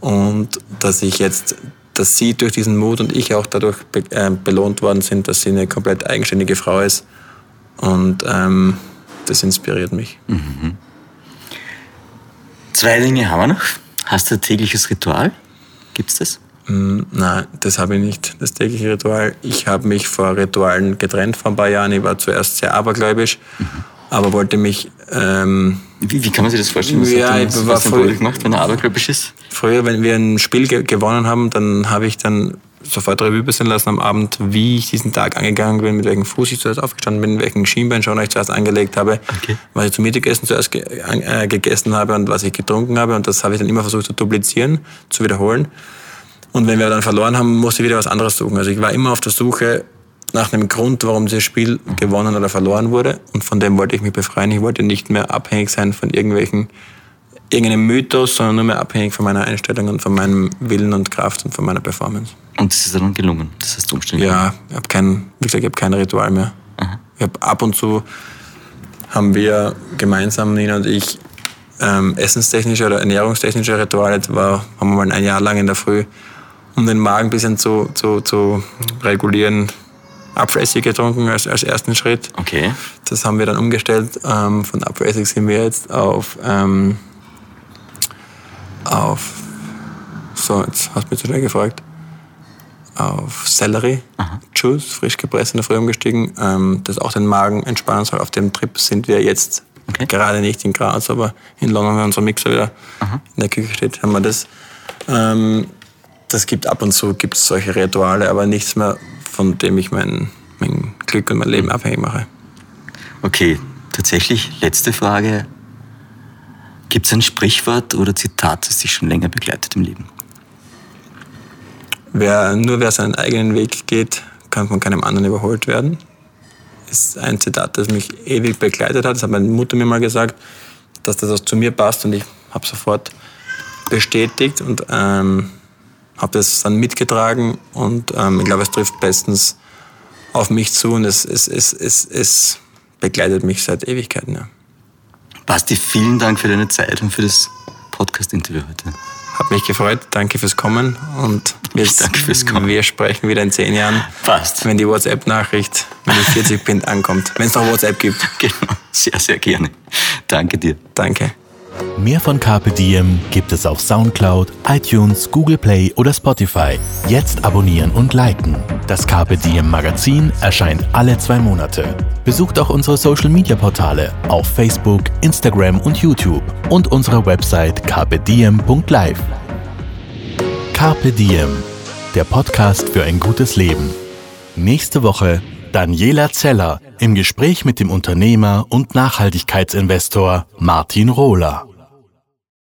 Und dass ich jetzt, dass sie durch diesen Mut und ich auch dadurch be äh, belohnt worden sind, dass sie eine komplett eigenständige Frau ist. Und ähm, das inspiriert mich. Zwei Dinge haben wir noch. Hast du ein tägliches Ritual? Gibt's das? Mm, Nein, das habe ich nicht, das tägliche Ritual. Ich habe mich vor Ritualen getrennt vor ein paar Jahren. Ich war zuerst sehr abergläubisch, aber wollte mich ähm, Wie, wie kann man sich das vorstellen? Was Ja, hat ich denn, war was Bruder gemacht, wenn er abergläubisch ist? Früher, wenn wir ein Spiel ge gewonnen haben, dann habe ich dann sofort Revue passieren lassen am Abend, wie ich diesen Tag angegangen bin, mit welchem Fuß ich zuerst aufgestanden bin, welchen Schienbeinschoner ich zuerst angelegt habe, Okay. was ich zum Mittagessen zuerst ge äh, gegessen habe und was ich getrunken habe. Und das habe ich dann immer versucht zu duplizieren, zu wiederholen. Und wenn wir dann verloren haben, musste ich wieder was anderes suchen. Also ich war immer auf der Suche nach einem Grund, warum dieses Spiel gewonnen oder verloren wurde. Und von dem wollte ich mich befreien. Ich wollte nicht mehr abhängig sein von irgendwelchen irgendeinem Mythos, sondern nur mehr abhängig von meiner Einstellung und von meinem Willen und Kraft und von meiner Performance. Und das ist dann gelungen. Das du umständlich Ja, ich habe kein, wie gesagt, ich habe kein Ritual mehr. Ich habe ab und zu haben wir gemeinsam, Nina und ich, ähm, essenstechnische oder ernährungstechnische Rituale. Das war, haben wir mal ein Jahr lang in der Früh, um den Magen ein bisschen zu, zu, zu regulieren, Apfelessig getrunken als, als ersten Schritt. Okay. Das haben wir dann umgestellt. Ähm, von Apfelessig sind wir jetzt auf, ähm, auf So, jetzt hast du mich zu schnell gefragt. Auf Sellerie, Juice, frisch gepresst in der Früh umgestiegen, ähm, das auch den Magen entspannen soll. Auf dem Trip sind wir jetzt Okay. gerade nicht in Graz, aber in London, wenn unser Mixer wieder in der Küche steht, haben wir das. Ähm, das gibt ab und zu gibt's solche Rituale, aber nichts mehr, von dem ich mein, mein Glück und mein Leben abhängig mache. Okay, tatsächlich, letzte Frage. Gibt es ein Sprichwort oder Zitat, das dich schon länger begleitet im Leben? Wer, nur wer seinen eigenen Weg geht, kann von keinem anderen überholt werden. Ist ein Zitat, das mich ewig begleitet hat. Das hat meine Mutter mir mal gesagt, dass das zu mir passt und ich habe sofort bestätigt und ähm, habe das dann mitgetragen und ähm, ich glaube, es trifft bestens auf mich zu und es, es, es, es, es begleitet mich seit Ewigkeiten. Ja. Basti, vielen Dank für deine Zeit und für das Podcast-Interview heute. Hat mich gefreut. Danke fürs Kommen und wir, danke fürs Kommen. wir sprechen wieder in zehn Jahren, Passt. wenn die WhatsApp-Nachricht, wenn ich 40 bin, ankommt. Wenn es noch WhatsApp gibt. (laughs) Genau, sehr, sehr gerne. Danke dir. Danke. Mehr von Carpe Diem gibt es auf Soundcloud, iTunes, Google Play oder Spotify. Jetzt abonnieren und liken. Das Carpe Diem Magazin erscheint alle zwei Monate. Besucht auch unsere Social Media Portale auf Facebook, Instagram und YouTube und unsere Website carpediem.live. Carpe Diem, der Podcast für ein gutes Leben. Nächste Woche Daniela Zeller im Gespräch mit dem Unternehmer und Nachhaltigkeitsinvestor Martin Rohler.